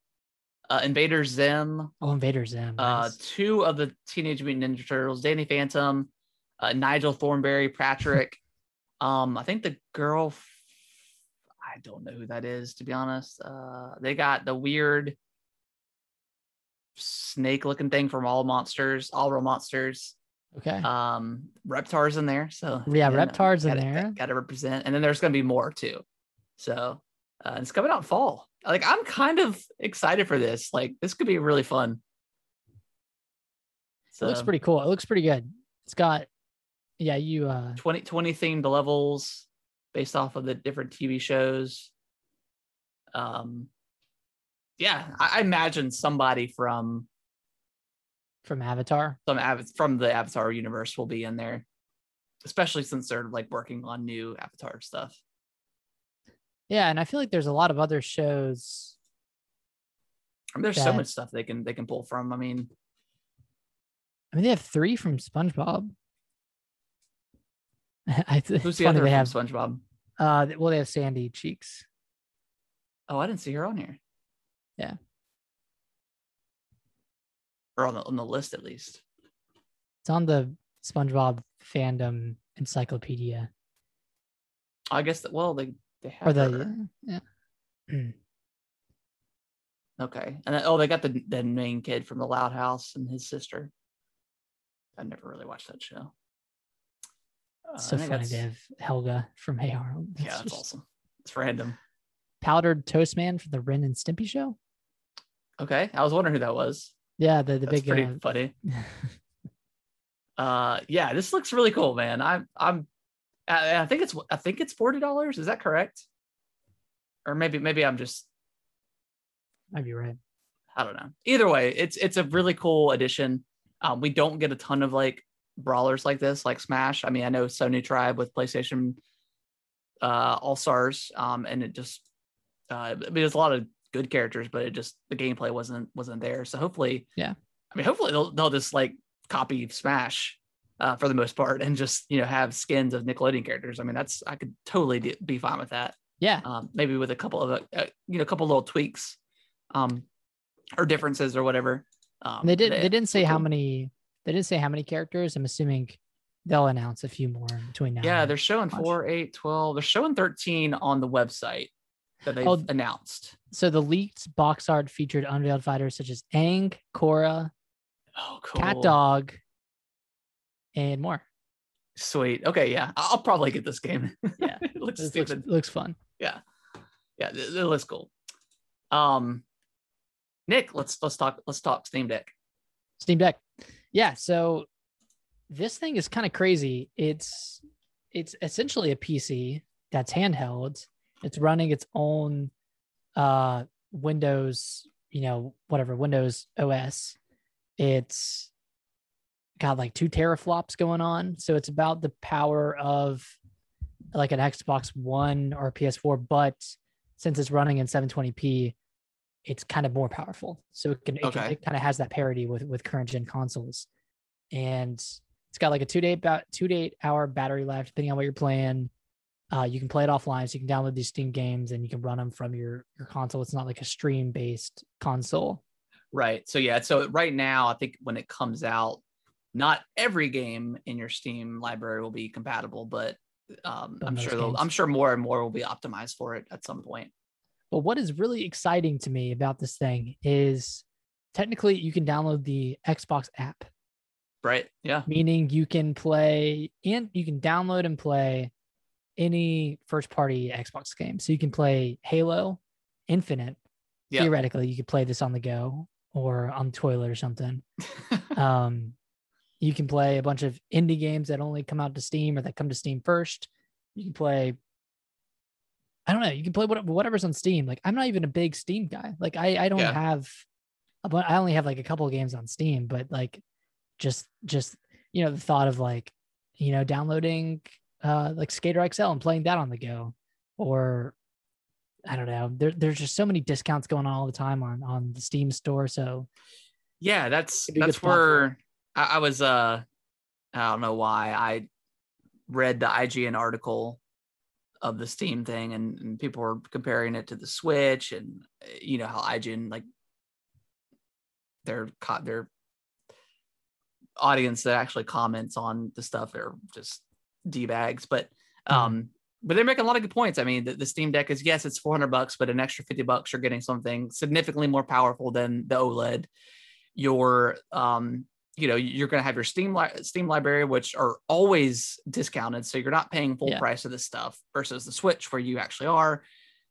uh, Invader Zim, Oh, Invader Zim. uh, nice. two of the Teenage Mutant Ninja Turtles, Danny Phantom, uh, Nigel Thornberry, Patrick. [LAUGHS] um, I think the girl, I don't know who that is to be honest. Uh, they got the weird snake-looking thing from All Monsters, All Real Monsters. okay. Um, Reptar's in there, so Yeah, know, Reptar's in gotta- there. Got to represent, and then there's gonna be more too. So uh, it's coming out fall. Like I'm kind of excited for this. Like this could be really fun. it looks pretty cool. It looks pretty good. It's got, yeah, you. uh 20, 20 themed levels based off of the different TV shows. Um, yeah, I, I imagine somebody from from Avatar. some av- from the Avatar universe will be in there, especially since they're like working on new Avatar stuff. Yeah, and I feel like there's a lot of other shows. I mean, there's so much stuff they can they can pull from. I mean, I mean, they have three from SpongeBob. [LAUGHS] I who's the other they from have. SpongeBob? Uh, well, they have Sandy Cheeks. Oh, I didn't see her on here. Yeah. Or on the on the list at least. It's on the SpongeBob fandom encyclopedia, I guess that well they they have or the her. yeah. yeah. [CLEARS THROAT] Okay. And then, oh, they got the the main kid from the Loud House and his sister. I never really watched that show. Uh, so funny. that's- have Helga from Hey Arnold. yeah, It's that's just awesome. It's random. Powdered Toast Man from the Ren and Stimpy show. Okay, I was wondering who that was. Yeah, the the That's big. pretty Uh, funny. [LAUGHS] Uh, yeah, this looks really cool, man. I'm I'm I, I think it's I think it's forty dollars. Is that correct? Or maybe maybe I'm just might be right. I don't know. Either way, it's it's a really cool addition. Um, we don't get a ton of like brawlers like this, like Smash. I mean, I know Sony tried with PlayStation uh, All Stars, um, and it just uh, I mean, there's a lot of good characters, but it just the gameplay wasn't wasn't there. So hopefully, Yeah. I mean, hopefully they'll they'll just like copy Smash uh, for the most part, and just you know have skins of Nickelodeon characters. I mean, that's I could totally be fine with that Yeah, um, maybe with a couple of uh, uh, you know a couple little tweaks um, or differences or whatever. Um, they did. They didn't say how many. They didn't say how many characters. I'm assuming they'll announce a few more between now. Yeah, they're showing Launch. 4, 8, 12. They're showing 13 on the website that they've Oh, announced. So the leaked box art featured unveiled fighters such as Aang, Korra, Oh, cool. Cat Dog, and more. Sweet. Okay, yeah. I'll probably get this game. [LAUGHS] Yeah. it looks This looks, stupid. looks fun. Yeah, it, it looks cool. Um, Nick, let's let's talk let's talk Steam Deck. Steam Deck. Yeah, so this thing is kind of crazy. It's it's essentially a PC that's handheld. It's running its own uh Windows, you know, whatever, Windows OS. It's got like two teraflops going on. So it's about the power of like an Xbox One or PS4, but since it's running in 720p, it's kind of more powerful. So it can, it, can- it kind of has that parity with with current gen consoles, and it's got like a two day about two to eight hour battery life depending on what you're playing. Uh, you can play it offline, so you can download these Steam games and you can run them from your your console. It's not like a stream based console. Right. So yeah. So right now, I think when it comes out, not every game in your Steam library will be compatible, but um, I'm sure. I'm sure more and more will be optimized for it at some point. But what is really exciting to me about this thing is technically you can download the Xbox app Right. Yeah. meaning you can play and you can download and play any first party Xbox game. So you can play Halo Infinite. Yeah. Theoretically, you could play this on the go or on the toilet or something. [LAUGHS] um, you can play a bunch of indie games that only come out to Steam or that come to Steam first. You can play. I don't know. You can play whatever's on Steam. Like I'm not even a big Steam guy. Like I I don't Yeah. have, but I only have like a couple of games on Steam. But like, just just you know the thought of like you know downloading uh like Skater XL and playing that on the go, or I don't know. There, there's just so many discounts going on all the time on on the Steam store. So Yeah, that's It'd be a good that's where I, I was. Uh, I don't know why I read the IGN article of the Steam thing, and, and people were comparing it to the Switch, and you know how IGN like their their audience that actually comments on the stuff they're just d bags, but um. But they're making a lot of good points. I mean, the, the Steam Deck is yes, it's 400 bucks, but an extra 50 bucks, you're getting something significantly more powerful than the OLED your um you know you're going to have your steam li- steam library which are always discounted so you're not paying full Yeah. price of this stuff versus the switch where you actually are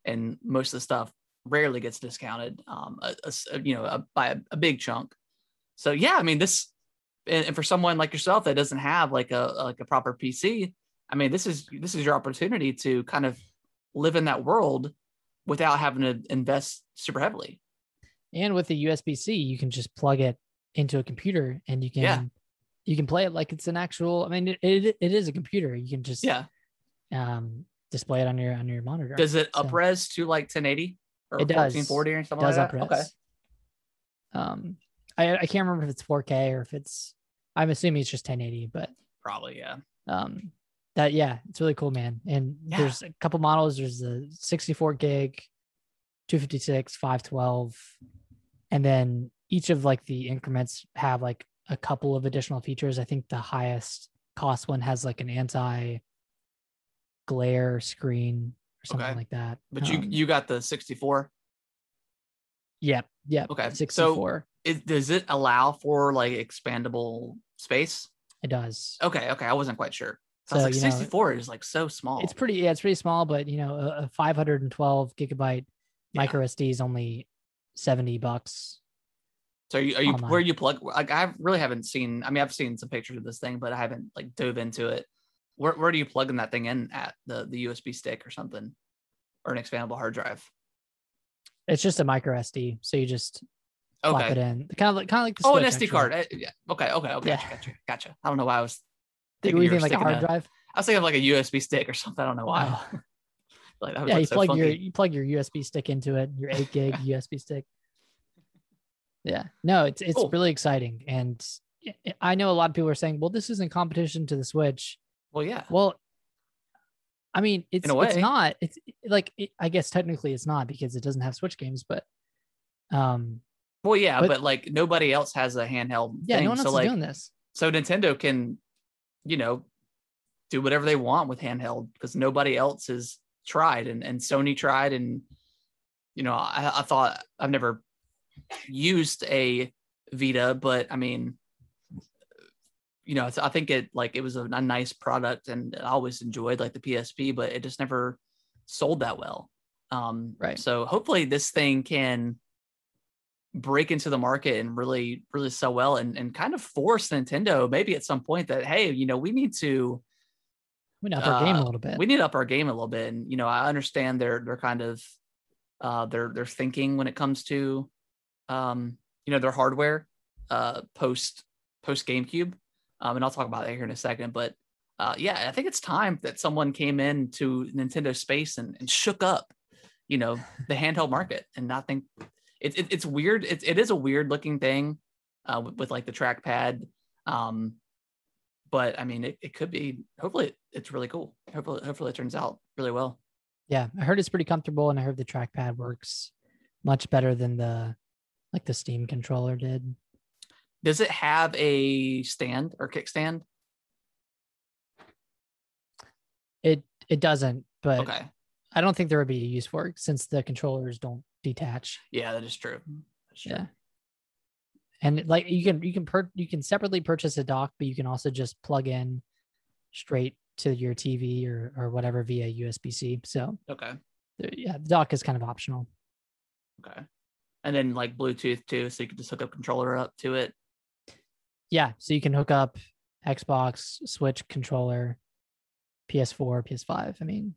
and most of the stuff rarely gets discounted um a, a you know a, by a, a big chunk so yeah i mean this and, and for someone like yourself that doesn't have like a like a proper pc i mean this is this is your opportunity to kind of live in that world without having to invest super heavily and with the USB-C, you can just plug it into a computer and you can Yeah. you can play it like it's an actual. I mean, it, it, it is a computer. You can just yeah um display it on your on your monitor. Does it So- upres to like 1080 or It does. 1440 or It something does like that? upres. Okay. Um, I I can't remember if it's 4K or if it's. I'm assuming it's just 1080, but Probably, yeah. um, that yeah, it's really cool, man. And Yeah. there's a couple models. There's the 64 gig, 256, 512, and then each of like the increments have like a couple of additional features. I think the highest cost one has like an anti glare screen or something Okay. like that. But you Um, you got the 64. yep, yep. Okay, so- 64. It, does it allow for like expandable space? it does. Okay, okay. I wasn't quite sure. So, So, I was you like, know, 64 is like so small. It's pretty, yeah, it's pretty small, but you know, a, a 512 gigabyte Yeah. micro SD is only 70 bucks. so are you, are you online. where you plug? Like, I really haven't seen. I mean, I've seen some pictures of this thing, but I haven't like dove into it. Where where do you plug in that thing in at the the USB stick or something, or an expandable hard drive? It's just a micro SD, so you just plop Okay. it in, kind of like kind of like the Oh, an SD actually. card. Eh, Yeah. Okay. Okay. Okay. Yeah. Gotcha, gotcha. I don't know why I was. Thinking you were like a hard a- drive. I was thinking of like a USB stick or something. I don't know why. Oh. [LAUGHS] like yeah, you so plug your you plug your USB stick into it, your eight gig [LAUGHS] USB stick. Yeah, no, it's it's Cool. really exciting, and I- I know a lot of people are saying, "Well, this isn't competition to the Switch." Well, yeah. Well, I mean, it's it's not. It's like it, I guess technically it's not because it doesn't have Switch games, but um, Well, yeah, but- but, like nobody else has a handheld yeah, thing. no one else so is like, doing this. so Nintendo can, you know, do whatever they want with handheld because nobody else has tried, and and Sony tried, and you know, I, I thought I've never used a Vita, but I mean, you know, I think it like it was a, a nice product, and I always enjoyed like the PSP, but it just never sold that well. Um, Right. So hopefully this thing can break into the market and really, really sell well, and and kind of force Nintendo maybe at some point that hey, you know, we need to We need up our game a uh, little bit. we need to up our game a little bit. And you know, I understand their their kind of uh their their thinking when it comes to um you know their hardware uh post post GameCube. Um and I'll talk about that here in a second. But uh yeah, I think it's time that someone came in to Nintendo space and, and shook up, you know, the handheld market. And I think it, it, it's weird. It, it is a weird looking thing uh with, with like the trackpad. Um but I mean, it, it could be. Hopefully, it's really cool. Hopefully, hopefully, it turns out really well. yeah, I heard it's pretty comfortable, and I heard the trackpad works much better than the like the Steam controller did. Does it have a stand or kickstand? It it doesn't, but Okay, I don't think there would be a use for it since the controllers don't detach. yeah, that is true. True. Yeah. and like you can you can per you can separately purchase a dock, but you can also just plug in straight to your TV or or whatever via USB C. So Okay. yeah, the dock is kind of optional. Okay. And then like Bluetooth too, so you can just hook a controller up to it. Yeah, so you can hook up Xbox, Switch controller, PS4, PS5. I mean,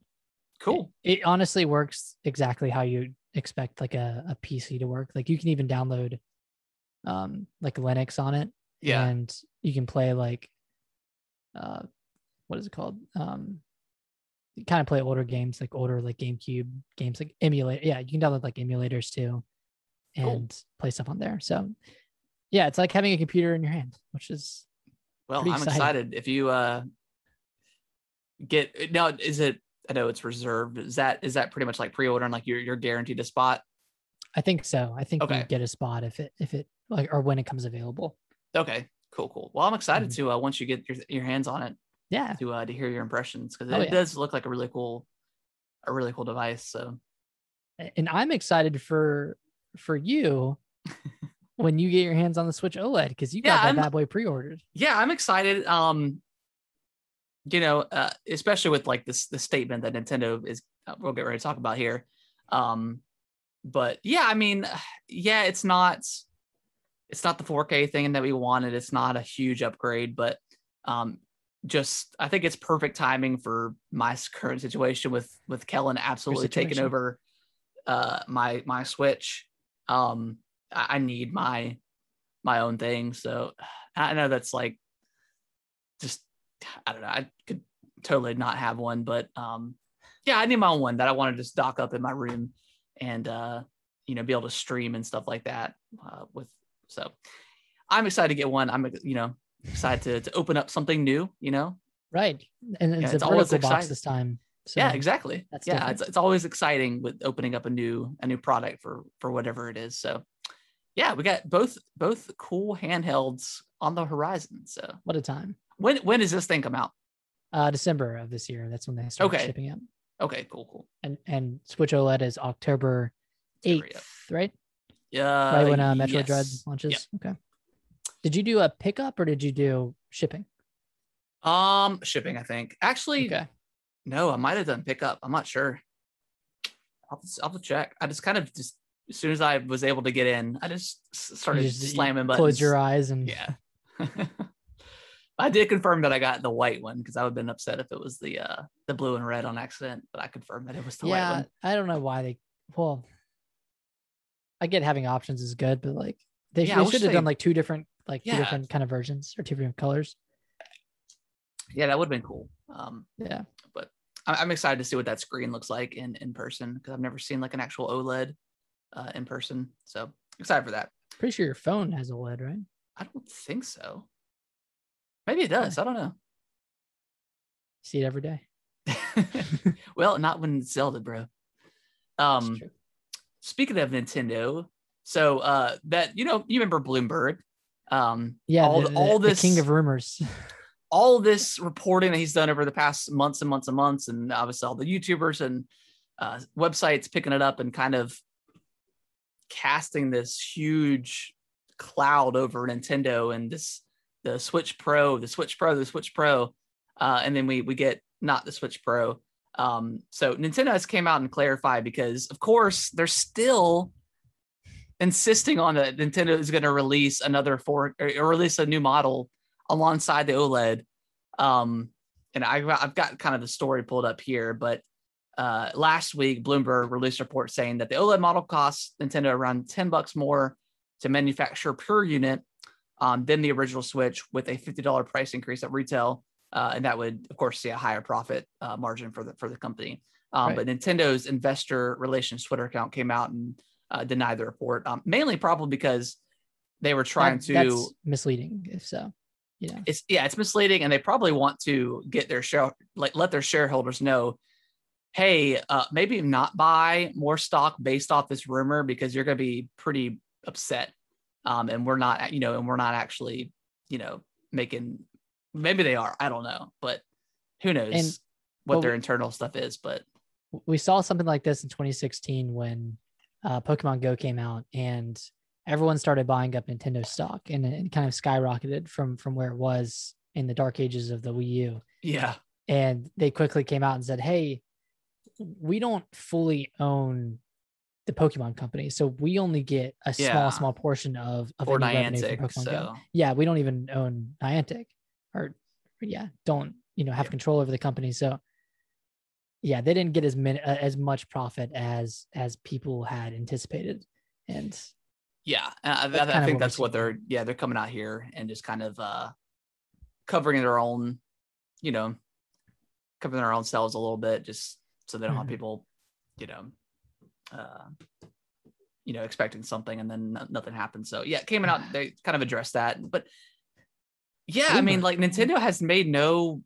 Cool. it, it honestly works exactly how you expect like a, a PC to work. Like you can even download um like Linux on it Yeah. and you can play like uh what is it called um you kind of play older games like older like gamecube games like emulator. yeah you can download like emulators too and Cool. play stuff on there so yeah it's like having a computer in your hand which is Well, I'm exciting. excited. If you uh get now, is it? I know it's reserved. Is that is that pretty much like pre-ordering? Like you're you're guaranteed a spot. i think so i think Okay. you get a spot if it if it like or when it comes available Okay, cool, cool. Well, I'm excited Mhm. to uh, once you get your your hands on it yeah to uh, to hear your impressions because Oh, it yeah. does look like a really cool a really cool device. So and i'm excited for for you [LAUGHS] when you get your hands on the switch oled because you Yeah, got that I'm- bad boy pre-ordered yeah, I'm excited. Um, you know, uh, especially with like this the statement that Nintendo is uh, we'll get ready to talk about here. Um, but yeah, I mean, [SIGHS] yeah, it's not it's not the 4K thing that we wanted. It's not a huge upgrade, but um, just I think it's perfect timing for my current situation with with Kellen absolutely taking over uh my my Switch. Um, I, I need my my own thing, so [SIGHS] I know that's like just I don't know. I could totally not have one, but um, yeah, I need my own one that I want to just dock up in my room and uh, you know be able to stream and stuff like that uh, with. So I'm excited to get one. I'm you know excited to to open up something new. You know, right and it's it's a always vertical box this time so yeah, exactly. that's yeah, different. it's it's always exciting with opening up a new a new product for for whatever it is. So yeah, we got both both cool handhelds on the horizon. So what a time when when does this thing come out? uh december of this year that's when they start Okay. shipping it Okay, cool, cool. and and switch oled is october 8th right Yeah, right when uh, Metroid Dread yes. launches. Okay. Did you do a pickup or did you do shipping? Um, shipping, I think. Actually, Okay. no, I might have done pickup. I'm not sure. I'll I'll check. I just kind of just as soon as I was able to get in, I just started just- slamming buttons. Close your eyes and Yeah. [LAUGHS] [LAUGHS] I did confirm that I got the white one because I would have been upset if it was the uh the blue and red on accident, but I confirmed that it was the white yeah. one. I don't know why they. Well, I get having options is good, but like they, Yeah, they should have done like two different like two different kind of versions or two different colors. Yeah, that would have been cool. Um, Yeah. But I'm excited to see what that screen looks like in in person because I've never seen like an actual OLED uh, in person. So excited for that. Pretty sure your phone has OLED, right? I don't think so. Maybe it does. I don't know. See it every day. [LAUGHS] [LAUGHS] well, not when it's Zelda, bro. Um, speaking of Nintendo, so uh, that you know, you remember Bloomberg? Um, Yeah. all the, the- all this king of rumors. [LAUGHS] all this reporting that he's done over the past months and months and months, and obviously all the YouTubers and uh, websites picking it up and kind of casting this huge cloud over Nintendo and this the Switch Pro, the Switch Pro, the Switch Pro, uh, and then we we get not the Switch Pro. Um, so Nintendo has came out and clarified because of course they're still insisting on that Nintendo is going to release another four or, or release a new model alongside the OLED. Um, and I, I've got kind of the story pulled up here, but uh, last week Bloomberg released a report saying that the OLED model costs Nintendo around 10 bucks more to manufacture per unit um, than the original Switch with a $50 price increase at retail. Uh, and that would, of course, see a higher profit uh, margin for the for the company. Um, Right. But Nintendo's investor relations Twitter account came out and uh, denied the report, um, mainly probably because they were trying That- to That's misleading. If so, know. it's yeah, it's misleading, and they probably want to get their share like let their shareholders know, hey, uh, maybe not buy more stock based off this rumor because you're going to be pretty upset, um, and we're not, you know, and we're not actually, you know, making. Maybe they are, I don't know, but who knows And- what well, their internal stuff is. But we saw something like this in 2016 when uh, Pokemon Go came out, and everyone started buying up Nintendo stock and it kind of skyrocketed from from where it was in the dark ages of the Wii U. Yeah. And they quickly came out and said, "Hey, we don't fully own the Pokemon company, so we only get a small, Yeah. small portion of of Or any revenue from Niantic. Pokemon Go. Yeah, we don't even own Niantic, or yeah, don't you know have Yeah. control over the company. So yeah, they didn't get as many uh, as much profit as as people had anticipated, and yeah, I, I, I think that's what they're yeah they're coming out here and just kind of uh covering their own, you know, covering their own selves a little bit just so they don't have Mhm. people, you know, uh, you know, expecting something and then nothing happens. So yeah, it came out they kind of addressed that, but yeah, I mean, like Nintendo has made no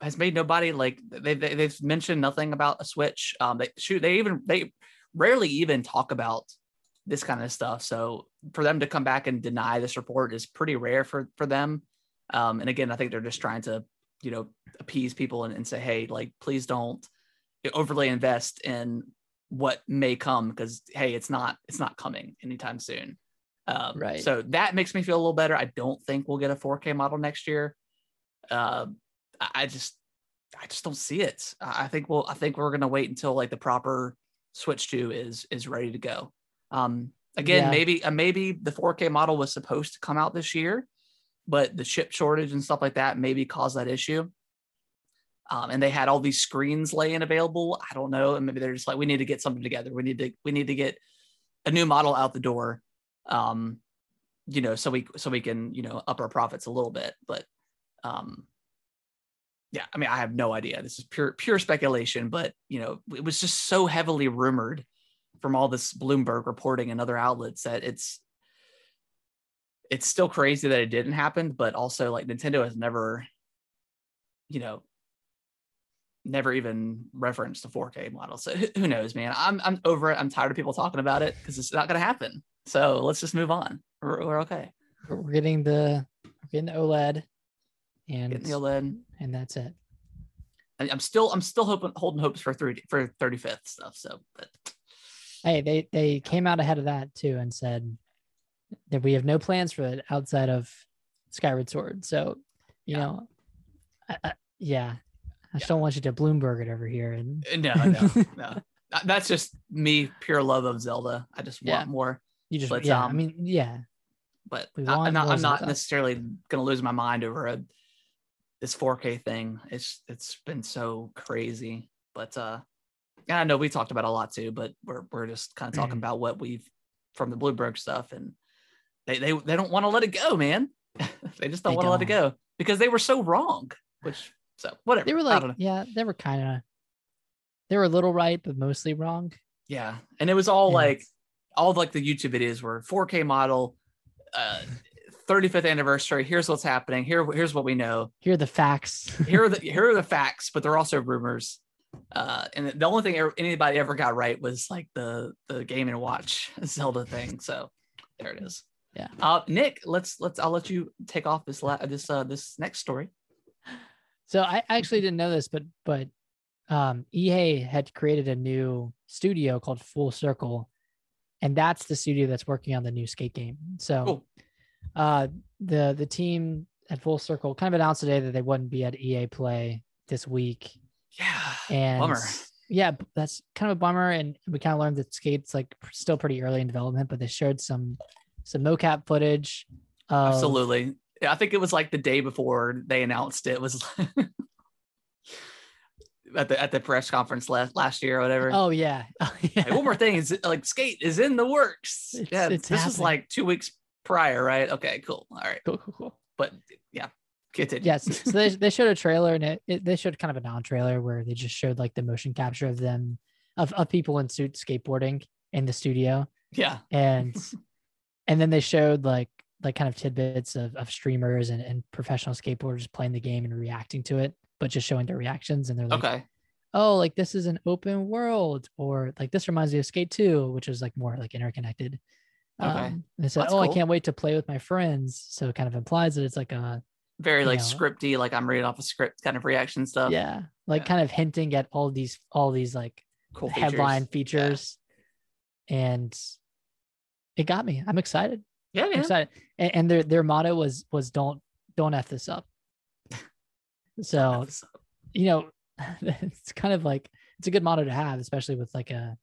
has made nobody like they, they they've mentioned nothing about a Switch. Um, they shoot they even they rarely even talk about this kind of stuff. So for them to come back and deny this report is pretty rare for for them. Um, and again, I think they're just trying to you know appease people and, and say, hey, like please don't overly invest in what may come because hey, it's not it's not coming anytime soon. Um, Right. So that makes me feel a little better. I don't think we'll get a 4K model next year. Uh, I just I just don't see it. I I think we'll I think we're gonna wait until like the proper Switch 2 is is ready to go. Um, again, Yeah. maybe uh, maybe the 4K model was supposed to come out this year, but the chip shortage and stuff like that maybe caused that issue. Um, and they had all these screens laying available. I don't know, and maybe they're just like, we need to get something together. We need to we need to get a new model out the door. Um, you know, so we so we can you know up our profits a little bit. But um, yeah, I mean, I have no idea. This is pure pure speculation, but you know, it was just so heavily rumored from all this Bloomberg reporting and other outlets that it's it's still crazy that it didn't happen, but also like Nintendo has never, you know, never even referenced the 4K model. So who knows, man? I'm I'm over it. I'm tired of people talking about it because it's not going to happen. So let's just move on. We're, we're okay. we're we're getting the we're getting the OLED, and Getting the OLED. and that's it. I- I'm still I'm still hoping holding hopes for three for 35th stuff. So, but Hey, they they came out ahead of that too and said that we have no plans for it outside of Skyward Sword. So, you Yeah. know, I, I, yeah, I just don't want you to Bloomberg it over here. And uh, no, no, no. [LAUGHS] That's just me, pure love of Zelda. I just want Yeah. more. you just, But, yeah, I um, mean, yeah, but I, am not. I'm not necessarily going to lose my mind over a this 4K thing. It's it's been so crazy. But uh, yeah, I know we talked about a lot too. But we're we're just kind of talking Mhm. about what we've from the Bloomberg stuff, and they they they don't want to let it go, man. [LAUGHS] they just don't They want to let it go because they were so wrong. Which so whatever. they were like, yeah, they were kind of, they were a little right, but mostly wrong. Yeah, and it was all And- like all of like the YouTube videos were 4K model, uh, 35th anniversary. Here's what's happening. Here, here's what we know. Here are the facts. [LAUGHS] Here are the here are the [LAUGHS] facts, but they're also rumors. Uh, and the only thing anybody ever got right was like the the Game and Watch [LAUGHS] Zelda thing. So there it is. Yeah. Uh, Nick, let's let's I'll let you take off this la- this uh this next story. So I actually didn't know this, but but um, EA had created a new studio called Full Circle, and that's the studio that's working on the new skate game. So Cool. uh, the the team at Full Circle kind of announced today that they wouldn't be at EA Play this week, Yeah. and Bummer. yeah, that's kind of a bummer. And we kind of learned that Skate's like still pretty early in development, but they showed some some mocap footage. Of, Absolutely. I think it was like the day before they announced it was [LAUGHS] at the at the press conference last last year or whatever. Oh yeah, oh, [LAUGHS] yeah. Hey, one more thing is like skate is in the works. It's- yeah, it's this happening. like two weeks prior, right? Okay, cool. All right, cool, cool, cool. but yeah, continue. Yes. So they, they showed a trailer and it, it they showed kind of a non-trailer where they just showed like the motion capture of them of, of people in suits skateboarding in the studio yeah, and [LAUGHS] and then they showed like like kind of tidbits of, of streamers and, and professional skateboarders playing the game and reacting to it, but just showing their reactions and they're like, okay, oh, like this is an open world, or like this reminds me of Skate 2, which is like more like interconnected. Okay. Um, they said, That's oh, I can't wait to play with my friends. So it kind of implies that it's like a very like know. scripty, like I'm reading off a script kind of reaction stuff. yeah like yeah. kind of hinting at all these all these like cool headline features. features and it got me. I'm excited. Yeah, I'm excited. And, and their their motto was was don't don't f this up. [LAUGHS] So you know, [LAUGHS] it's kind of like it's a good motto to have, especially with like a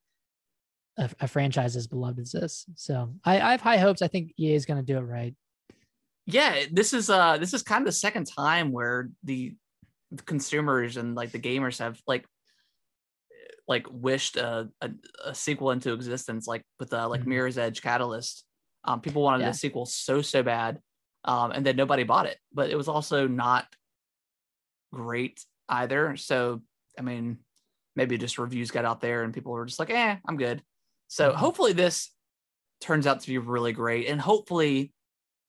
a, a franchise as beloved as this. So I, I have high hopes. I think EA is going to do it right. yeah, this is uh this is kind of the second time where the, the consumers and like the gamers have like like wished a, a, a sequel into existence, like with uh, like Mhm. Mirror's Edge Catalyst. Um, people wanted Yeah. the sequel so so bad, um, and then nobody bought it. But it was also not great either. So I mean, maybe just reviews got out there and people were just like, "Eh, I'm good." So Mhm. hopefully this turns out to be really great, and hopefully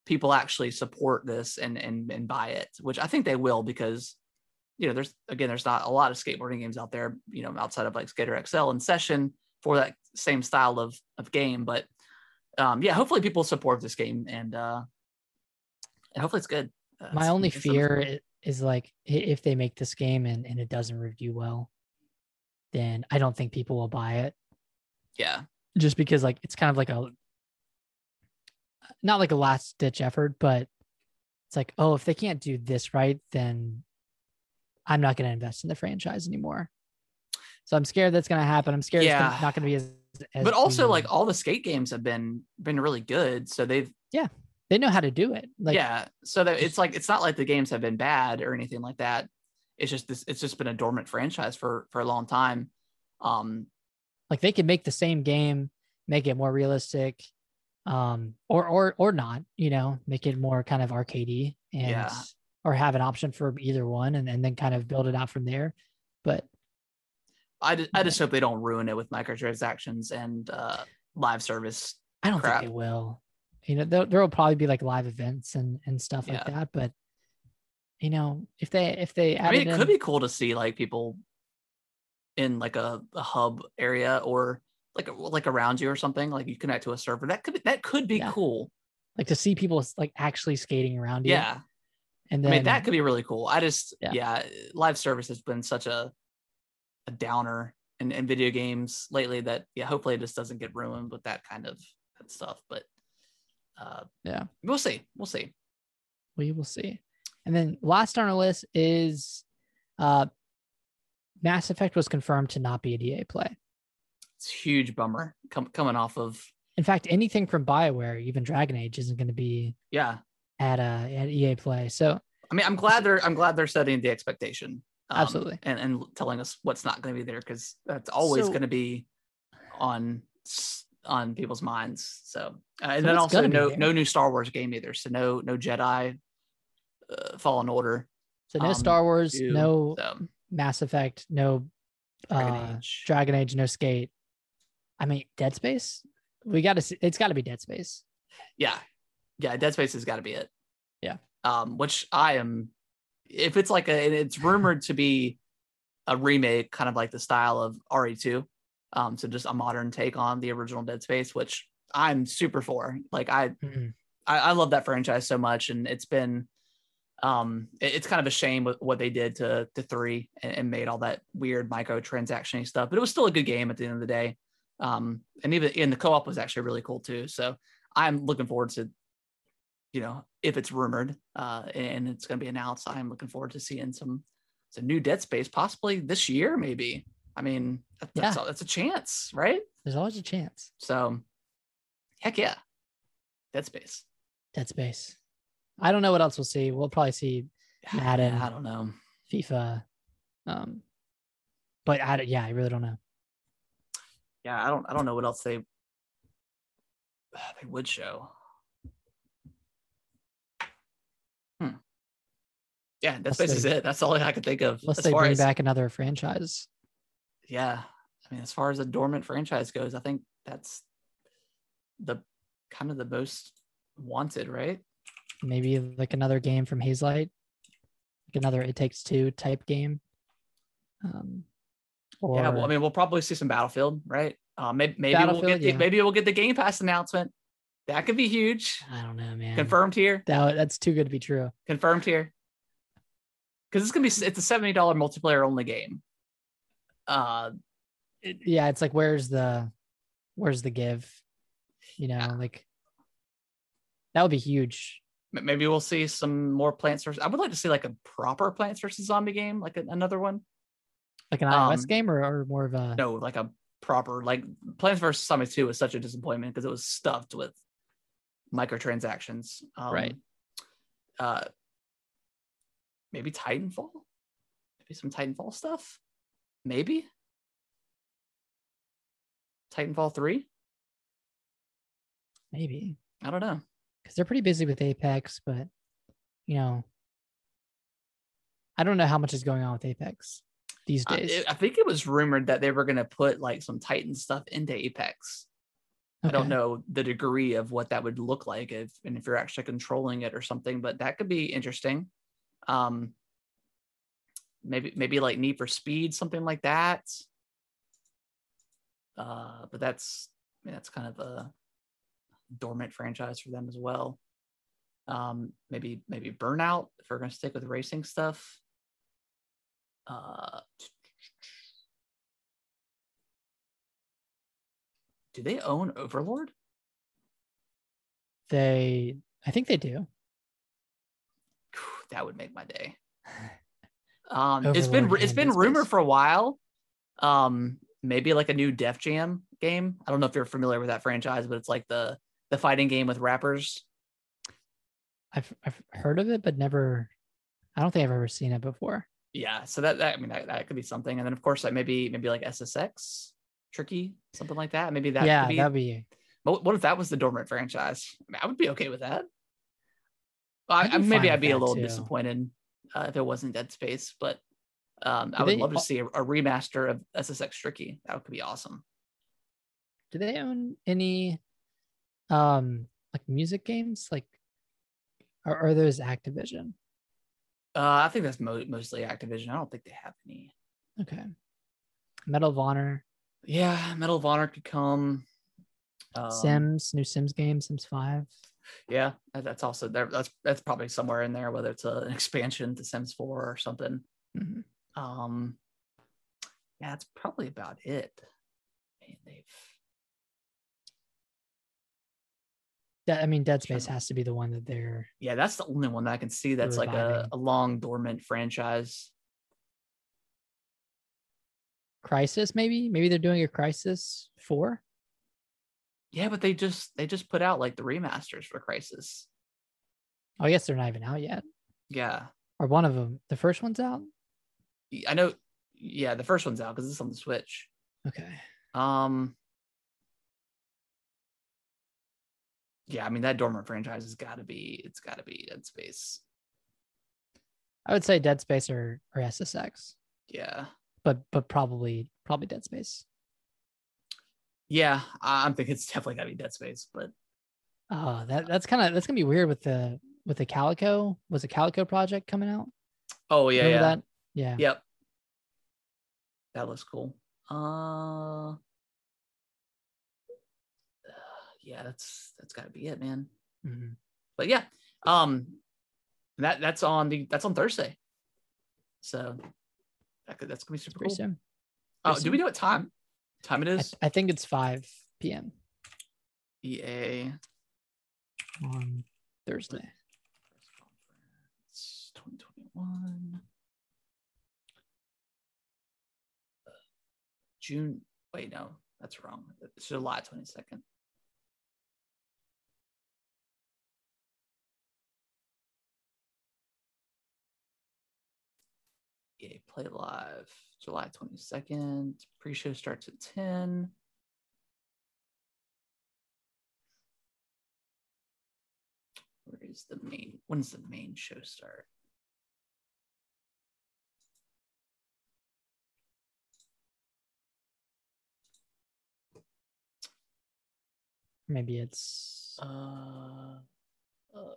people actually support this and and and buy it, which I think they will because you know there's again there's not a lot of skateboarding games out there, you know, outside of like Skater XL and Session for that same style of of game, but um yeah, hopefully people support this game and uh and hopefully it's good. Uh, My it's- only it's- fear i- is like if they make this game and, and it doesn't review well, then I don't think people will buy it. yeah, Just because like it's kind of like a not like a last ditch effort, but it's like, oh, if they can't do this right, then I'm not going to invest in the franchise anymore. So I'm scared that's going to happen. I'm scared it's Yeah. gonna, not going to be as, as. but also the- like all the skate games have been been really good, so they've Yeah. they know how to do it. Like yeah, so that it's like it's not like the games have been bad or anything like that. It's just this. It's just been a dormant franchise for for a long time. Um, like they could make the same game make it more realistic um or or or not you know make it more kind of arcadey and Yeah. or have an option for either one and, and then kind of build it out from there but I just, I just hope they don't ruin it with microtransactions and uh, live service. i don't Crap. think they will you know there, there will probably be like live events and and stuff like that but you know if they if they I mean, it could be cool to see like people in like a, a hub area or like like around you or something. Like you connect to a server. That could be, that could be Yeah. cool. like to see people like actually skating around you Yeah, and I mean that could be really cool. I just Yeah. yeah, live service has been such a a downer in, in video games lately that yeah, hopefully it just doesn't get ruined with that kind of that stuff. But uh, Yeah. we'll see. We'll see. we will see. And then last on our list is uh Mass Effect was confirmed to not be a DA play. It's a huge bummer com- coming off of In fact, anything from BioWare, even Dragon Age, isn't going to be yeah. at uh at EA play. So I mean, I'm glad they're I'm glad they're setting the expectation. Um, Absolutely. and and telling us what's not going to be there because that's always So- going to be on on people's minds. So uh, and So then also no no new Star Wars game either. So no no Jedi uh, Fallen Order. so no Um, Star Wars, two, no so, Mass Effect, no Dragon uh, Age. Dragon Age, no Skate. I mean, Dead Space. We got to. see It's got to be Dead Space. yeah, yeah. Dead Space has got to be it. Yeah. Um, which I am. If it's like a, and it's rumored to be a remake, kind of like the style of RE2. Um, so just a modern take on the original Dead Space, which I'm super for. Like I Mhm. I, I love that franchise so much, and it's been um it- it's kind of a shame with what they did to to three and, and made all that weird micro microtransaction stuff, but it was still a good game at the end of the day. Um, and even in the co-op was actually really cool too. So I'm looking forward to, you know, if it's rumored uh and it's going to be announced, I'm looking forward to seeing some some new Dead Space possibly this year, maybe. I mean, that- that's Yeah. that's a chance, right? There's always a chance. So, heck yeah, Dead Space. Dead Space. I don't know what else we'll see. We'll probably see [SIGHS] Madden. I don't know. FIFA. Um, but I yeah, I really don't know. yeah, I don't I don't know what else they [SIGHS] they would show. Hmm. Yeah, that's Unless is they- it. That's all I could think of. Unless as they bring as, back another franchise. yeah, I mean, as far as a dormant franchise goes, I think that's the kind of the most wanted, right? Maybe like another game from Hazelight, like another It Takes Two type game. Um, or yeah, well, I mean, we'll probably see some Battlefield, right? Uh, maybe maybe we'll get the, yeah. maybe we'll get the Game Pass announcement. That could be huge. I don't know, man. Confirmed here. That, that's too good to be true. confirmed here because it's gonna be it's a seventy dollar multiplayer only game. Uh, It- yeah, it's like where's the where's the give? You know, like that would be huge. Maybe we'll see some more Plants vs. I would like to see like a proper Plants vs. Zombie game, like a, another one. Like an iOS Um, game or, or more of a No, like a proper like Plants vs. Zombie 2 was such a disappointment because it was stuffed with microtransactions. Um, Right. Uh, maybe Titanfall. Maybe some Titanfall stuff. Maybe Titanfall 3. maybe I don't know. because they're pretty busy with Apex, but you know, I don't know how much is going on with Apex these I, days. it- I think it was rumored that they were going to put like some Titan stuff into Apex. I don't know the degree of what that would look like if and if you're actually controlling it or something, but that could be interesting. Um, maybe maybe like Need for Speed, something like that. Uh, but that's that's kind of a dormant franchise for them as well. Um, maybe maybe Burnout if we're going to stick with racing stuff. Uh, do they own Overlord? They, I think they do. That would make my day. [LAUGHS] Um, it's been it's been rumored for a while. Um, maybe like a new Def Jam game. I don't know if you're familiar with that franchise, but it's like the the fighting game with rappers. I've I've heard of it, but never. I don't think I've ever seen it before. Yeah, so that, that I mean that, that could be something. And then of course like maybe maybe like SSX, tricky, something like that. Maybe that yeah, could be. that'd be. What, what if that was the dormant franchise? I, mean, I would be okay with that. I, I'd be I, maybe I'd be a little too. disappointed uh, if it wasn't Dead Space, but um, I would they love to see a, a remaster of SSX Tricky. That could be awesome. Do they own any, um, like music games? Like, or are those Activision? Uh, I think that's mo- mostly Activision. I don't think they have any. Okay. Medal of Honor, Yeah, Medal of Honor could come. Um, Sims, new Sims game, Sims Five. Yeah, that's also there. That's that's probably somewhere in there, whether it's a, an expansion to Sims 4 or something. Mhm. Um, yeah, that's probably about it. I mean, they've I mean, Dead Space has to be the one that they're. yeah, that's the only one that I can see that's like a, a long dormant franchise. Crysis, maybe. Maybe they're doing a Crysis Four. Yeah, but they just they just put out like the remasters for Crysis. Oh, yes, they're not even out yet. Yeah, Or one of them. The first one's out. I know. Yeah, the first one's out because it's on the Switch. Okay. Um. Yeah, I mean that dormant franchise has got to be. It's got to be Dead Space. I would say Dead Space or, or SSX, Yeah, but but probably probably Dead Space. Yeah. I- I'm thinking it's definitely got to be Dead Space, but Oh, that that's kind of that's gonna be weird with the with the Callisto. Was the Callisto Protocol coming out? oh yeah, Remember yeah, that? Yeah. yep. That looks cool. Uh, yeah, that's that's got to be it, man. Mhm. But yeah, um, that that's on the that's on Thursday. So that could, that's gonna be super Pretty cool. soon. Oh, pretty do we know what time? Time it is? I. I think it's 5 p.m. EA on Thursday. press conference 2021. June. Wait, no, that's wrong. It's July 22nd. EA Play Live, July 22nd. Pre show starts at 10. Where is the main? When does the main show start? Maybe it's Uh, uh,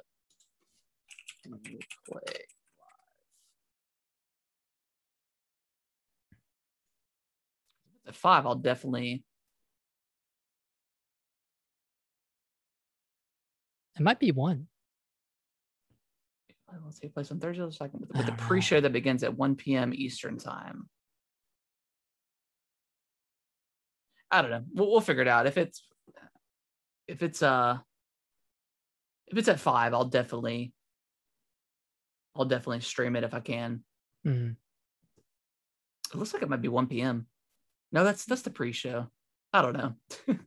Play At five, I'll definitely. it might be one. Let's take place on Thursday the second with, with the know. pre-show that begins at 1 p.m. Eastern time. I don't know. We'll, we'll figure it out. If it's if it's uh if it's at five, I'll definitely I'll definitely stream it if I can. Mhm. It looks like it might be 1 p.m. No, that's that's the pre-show. I don't know. [LAUGHS]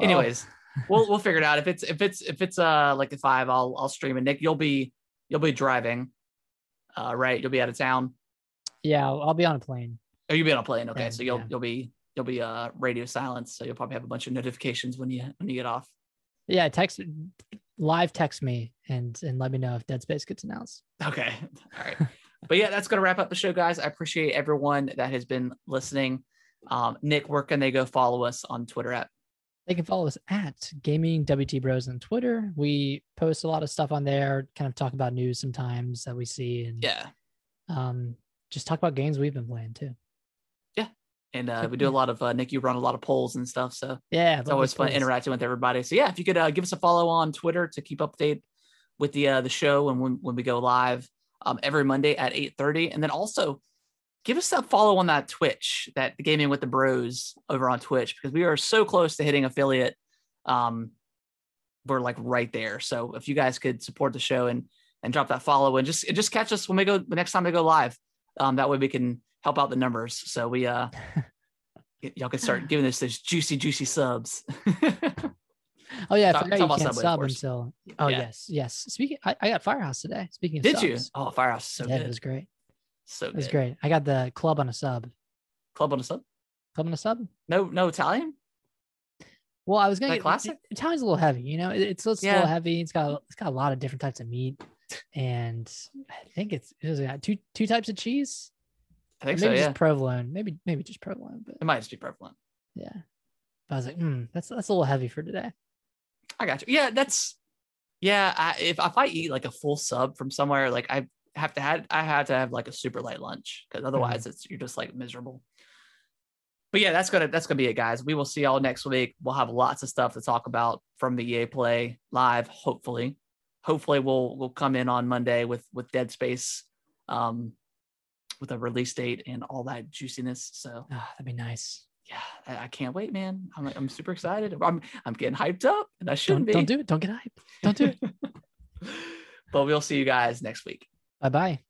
Anyways, we'll we'll figure it out. If it's if it's if it's uh like at five, I'll I'll stream it. Nick, you'll be you'll be driving. Uh right. You'll be out of town. Yeah, I'll, I'll be on a plane. Oh, you'll be on a plane. Okay. Yeah, so you'll yeah. you'll be you'll be uh radio silence. So you'll probably have a bunch of notifications when you when you get off. Yeah, text live text me and and let me know if Dead Space gets announced. Okay. [LAUGHS] All right. [LAUGHS] but yeah, that's going to wrap up the show, guys. I appreciate everyone that has been listening. Um, Nick, where can they go follow us on Twitter at? They can follow us at Gaming WT Bros on Twitter. We post a lot of stuff on there, kind of talk about news sometimes that we see, and Yeah. um, just talk about games we've been playing too. Yeah, and uh, we do a lot of, uh, Nick, you run a lot of polls and stuff. So Yeah, it's always fun interacting with everybody. So yeah, if you could uh, give us a follow on Twitter to keep update with the uh, the show and when, when we go live um, every Monday at 8:30. And then also give us a follow on that Twitch, that gaming with the bros over on Twitch, because we are so close to hitting affiliate. Um, we're like right there. So if you guys could support the show and and drop that follow and just just catch us when we go the next time we go live. Um, that way we can help out the numbers. So we uh [LAUGHS] y'all can start giving us those juicy, juicy subs. [LAUGHS] Oh yeah, I forgot you can't Subway, sub until. Oh Yeah. yes, yes. Speaking, I, I got Firehouse today. Speaking of, Did you? Oh, Firehouse is so yeah, good. it was great. So It was good. great. I got the club on a sub. Club on a sub? Club on a sub. No, no Italian. Well, I was gonna That get classic? Italian's a little heavy. You know, It- it's, it's a little heavy. It's got it's got a lot of different types of meat, and I think it's it's got two two types of cheese. I think maybe so. Yeah, just provolone. Maybe maybe just provolone. But it might just be provolone. yeah, but I was like, mm, that's that's a little heavy for today. I got you. Yeah, that's yeah. I, if if I eat like a full sub from somewhere, like I have to had I had to have like a super light lunch because otherwise it's you're just like miserable. But yeah, that's gonna that's gonna be it, guys. We will see y'all next week. We'll have lots of stuff to talk about from the EA Play live. Hopefully, hopefully we'll we'll come in on Monday with with Dead Space, um, with a release date and all that juiciness. So Ah, that'd be nice. yeah, I, I can't wait, man. I'm I'm super excited. I'm I'm getting hyped up, and I Don't shouldn't be. don't do it. Don't get hyped. Don't do it. [LAUGHS] [LAUGHS] but we'll see you guys next week. Bye bye.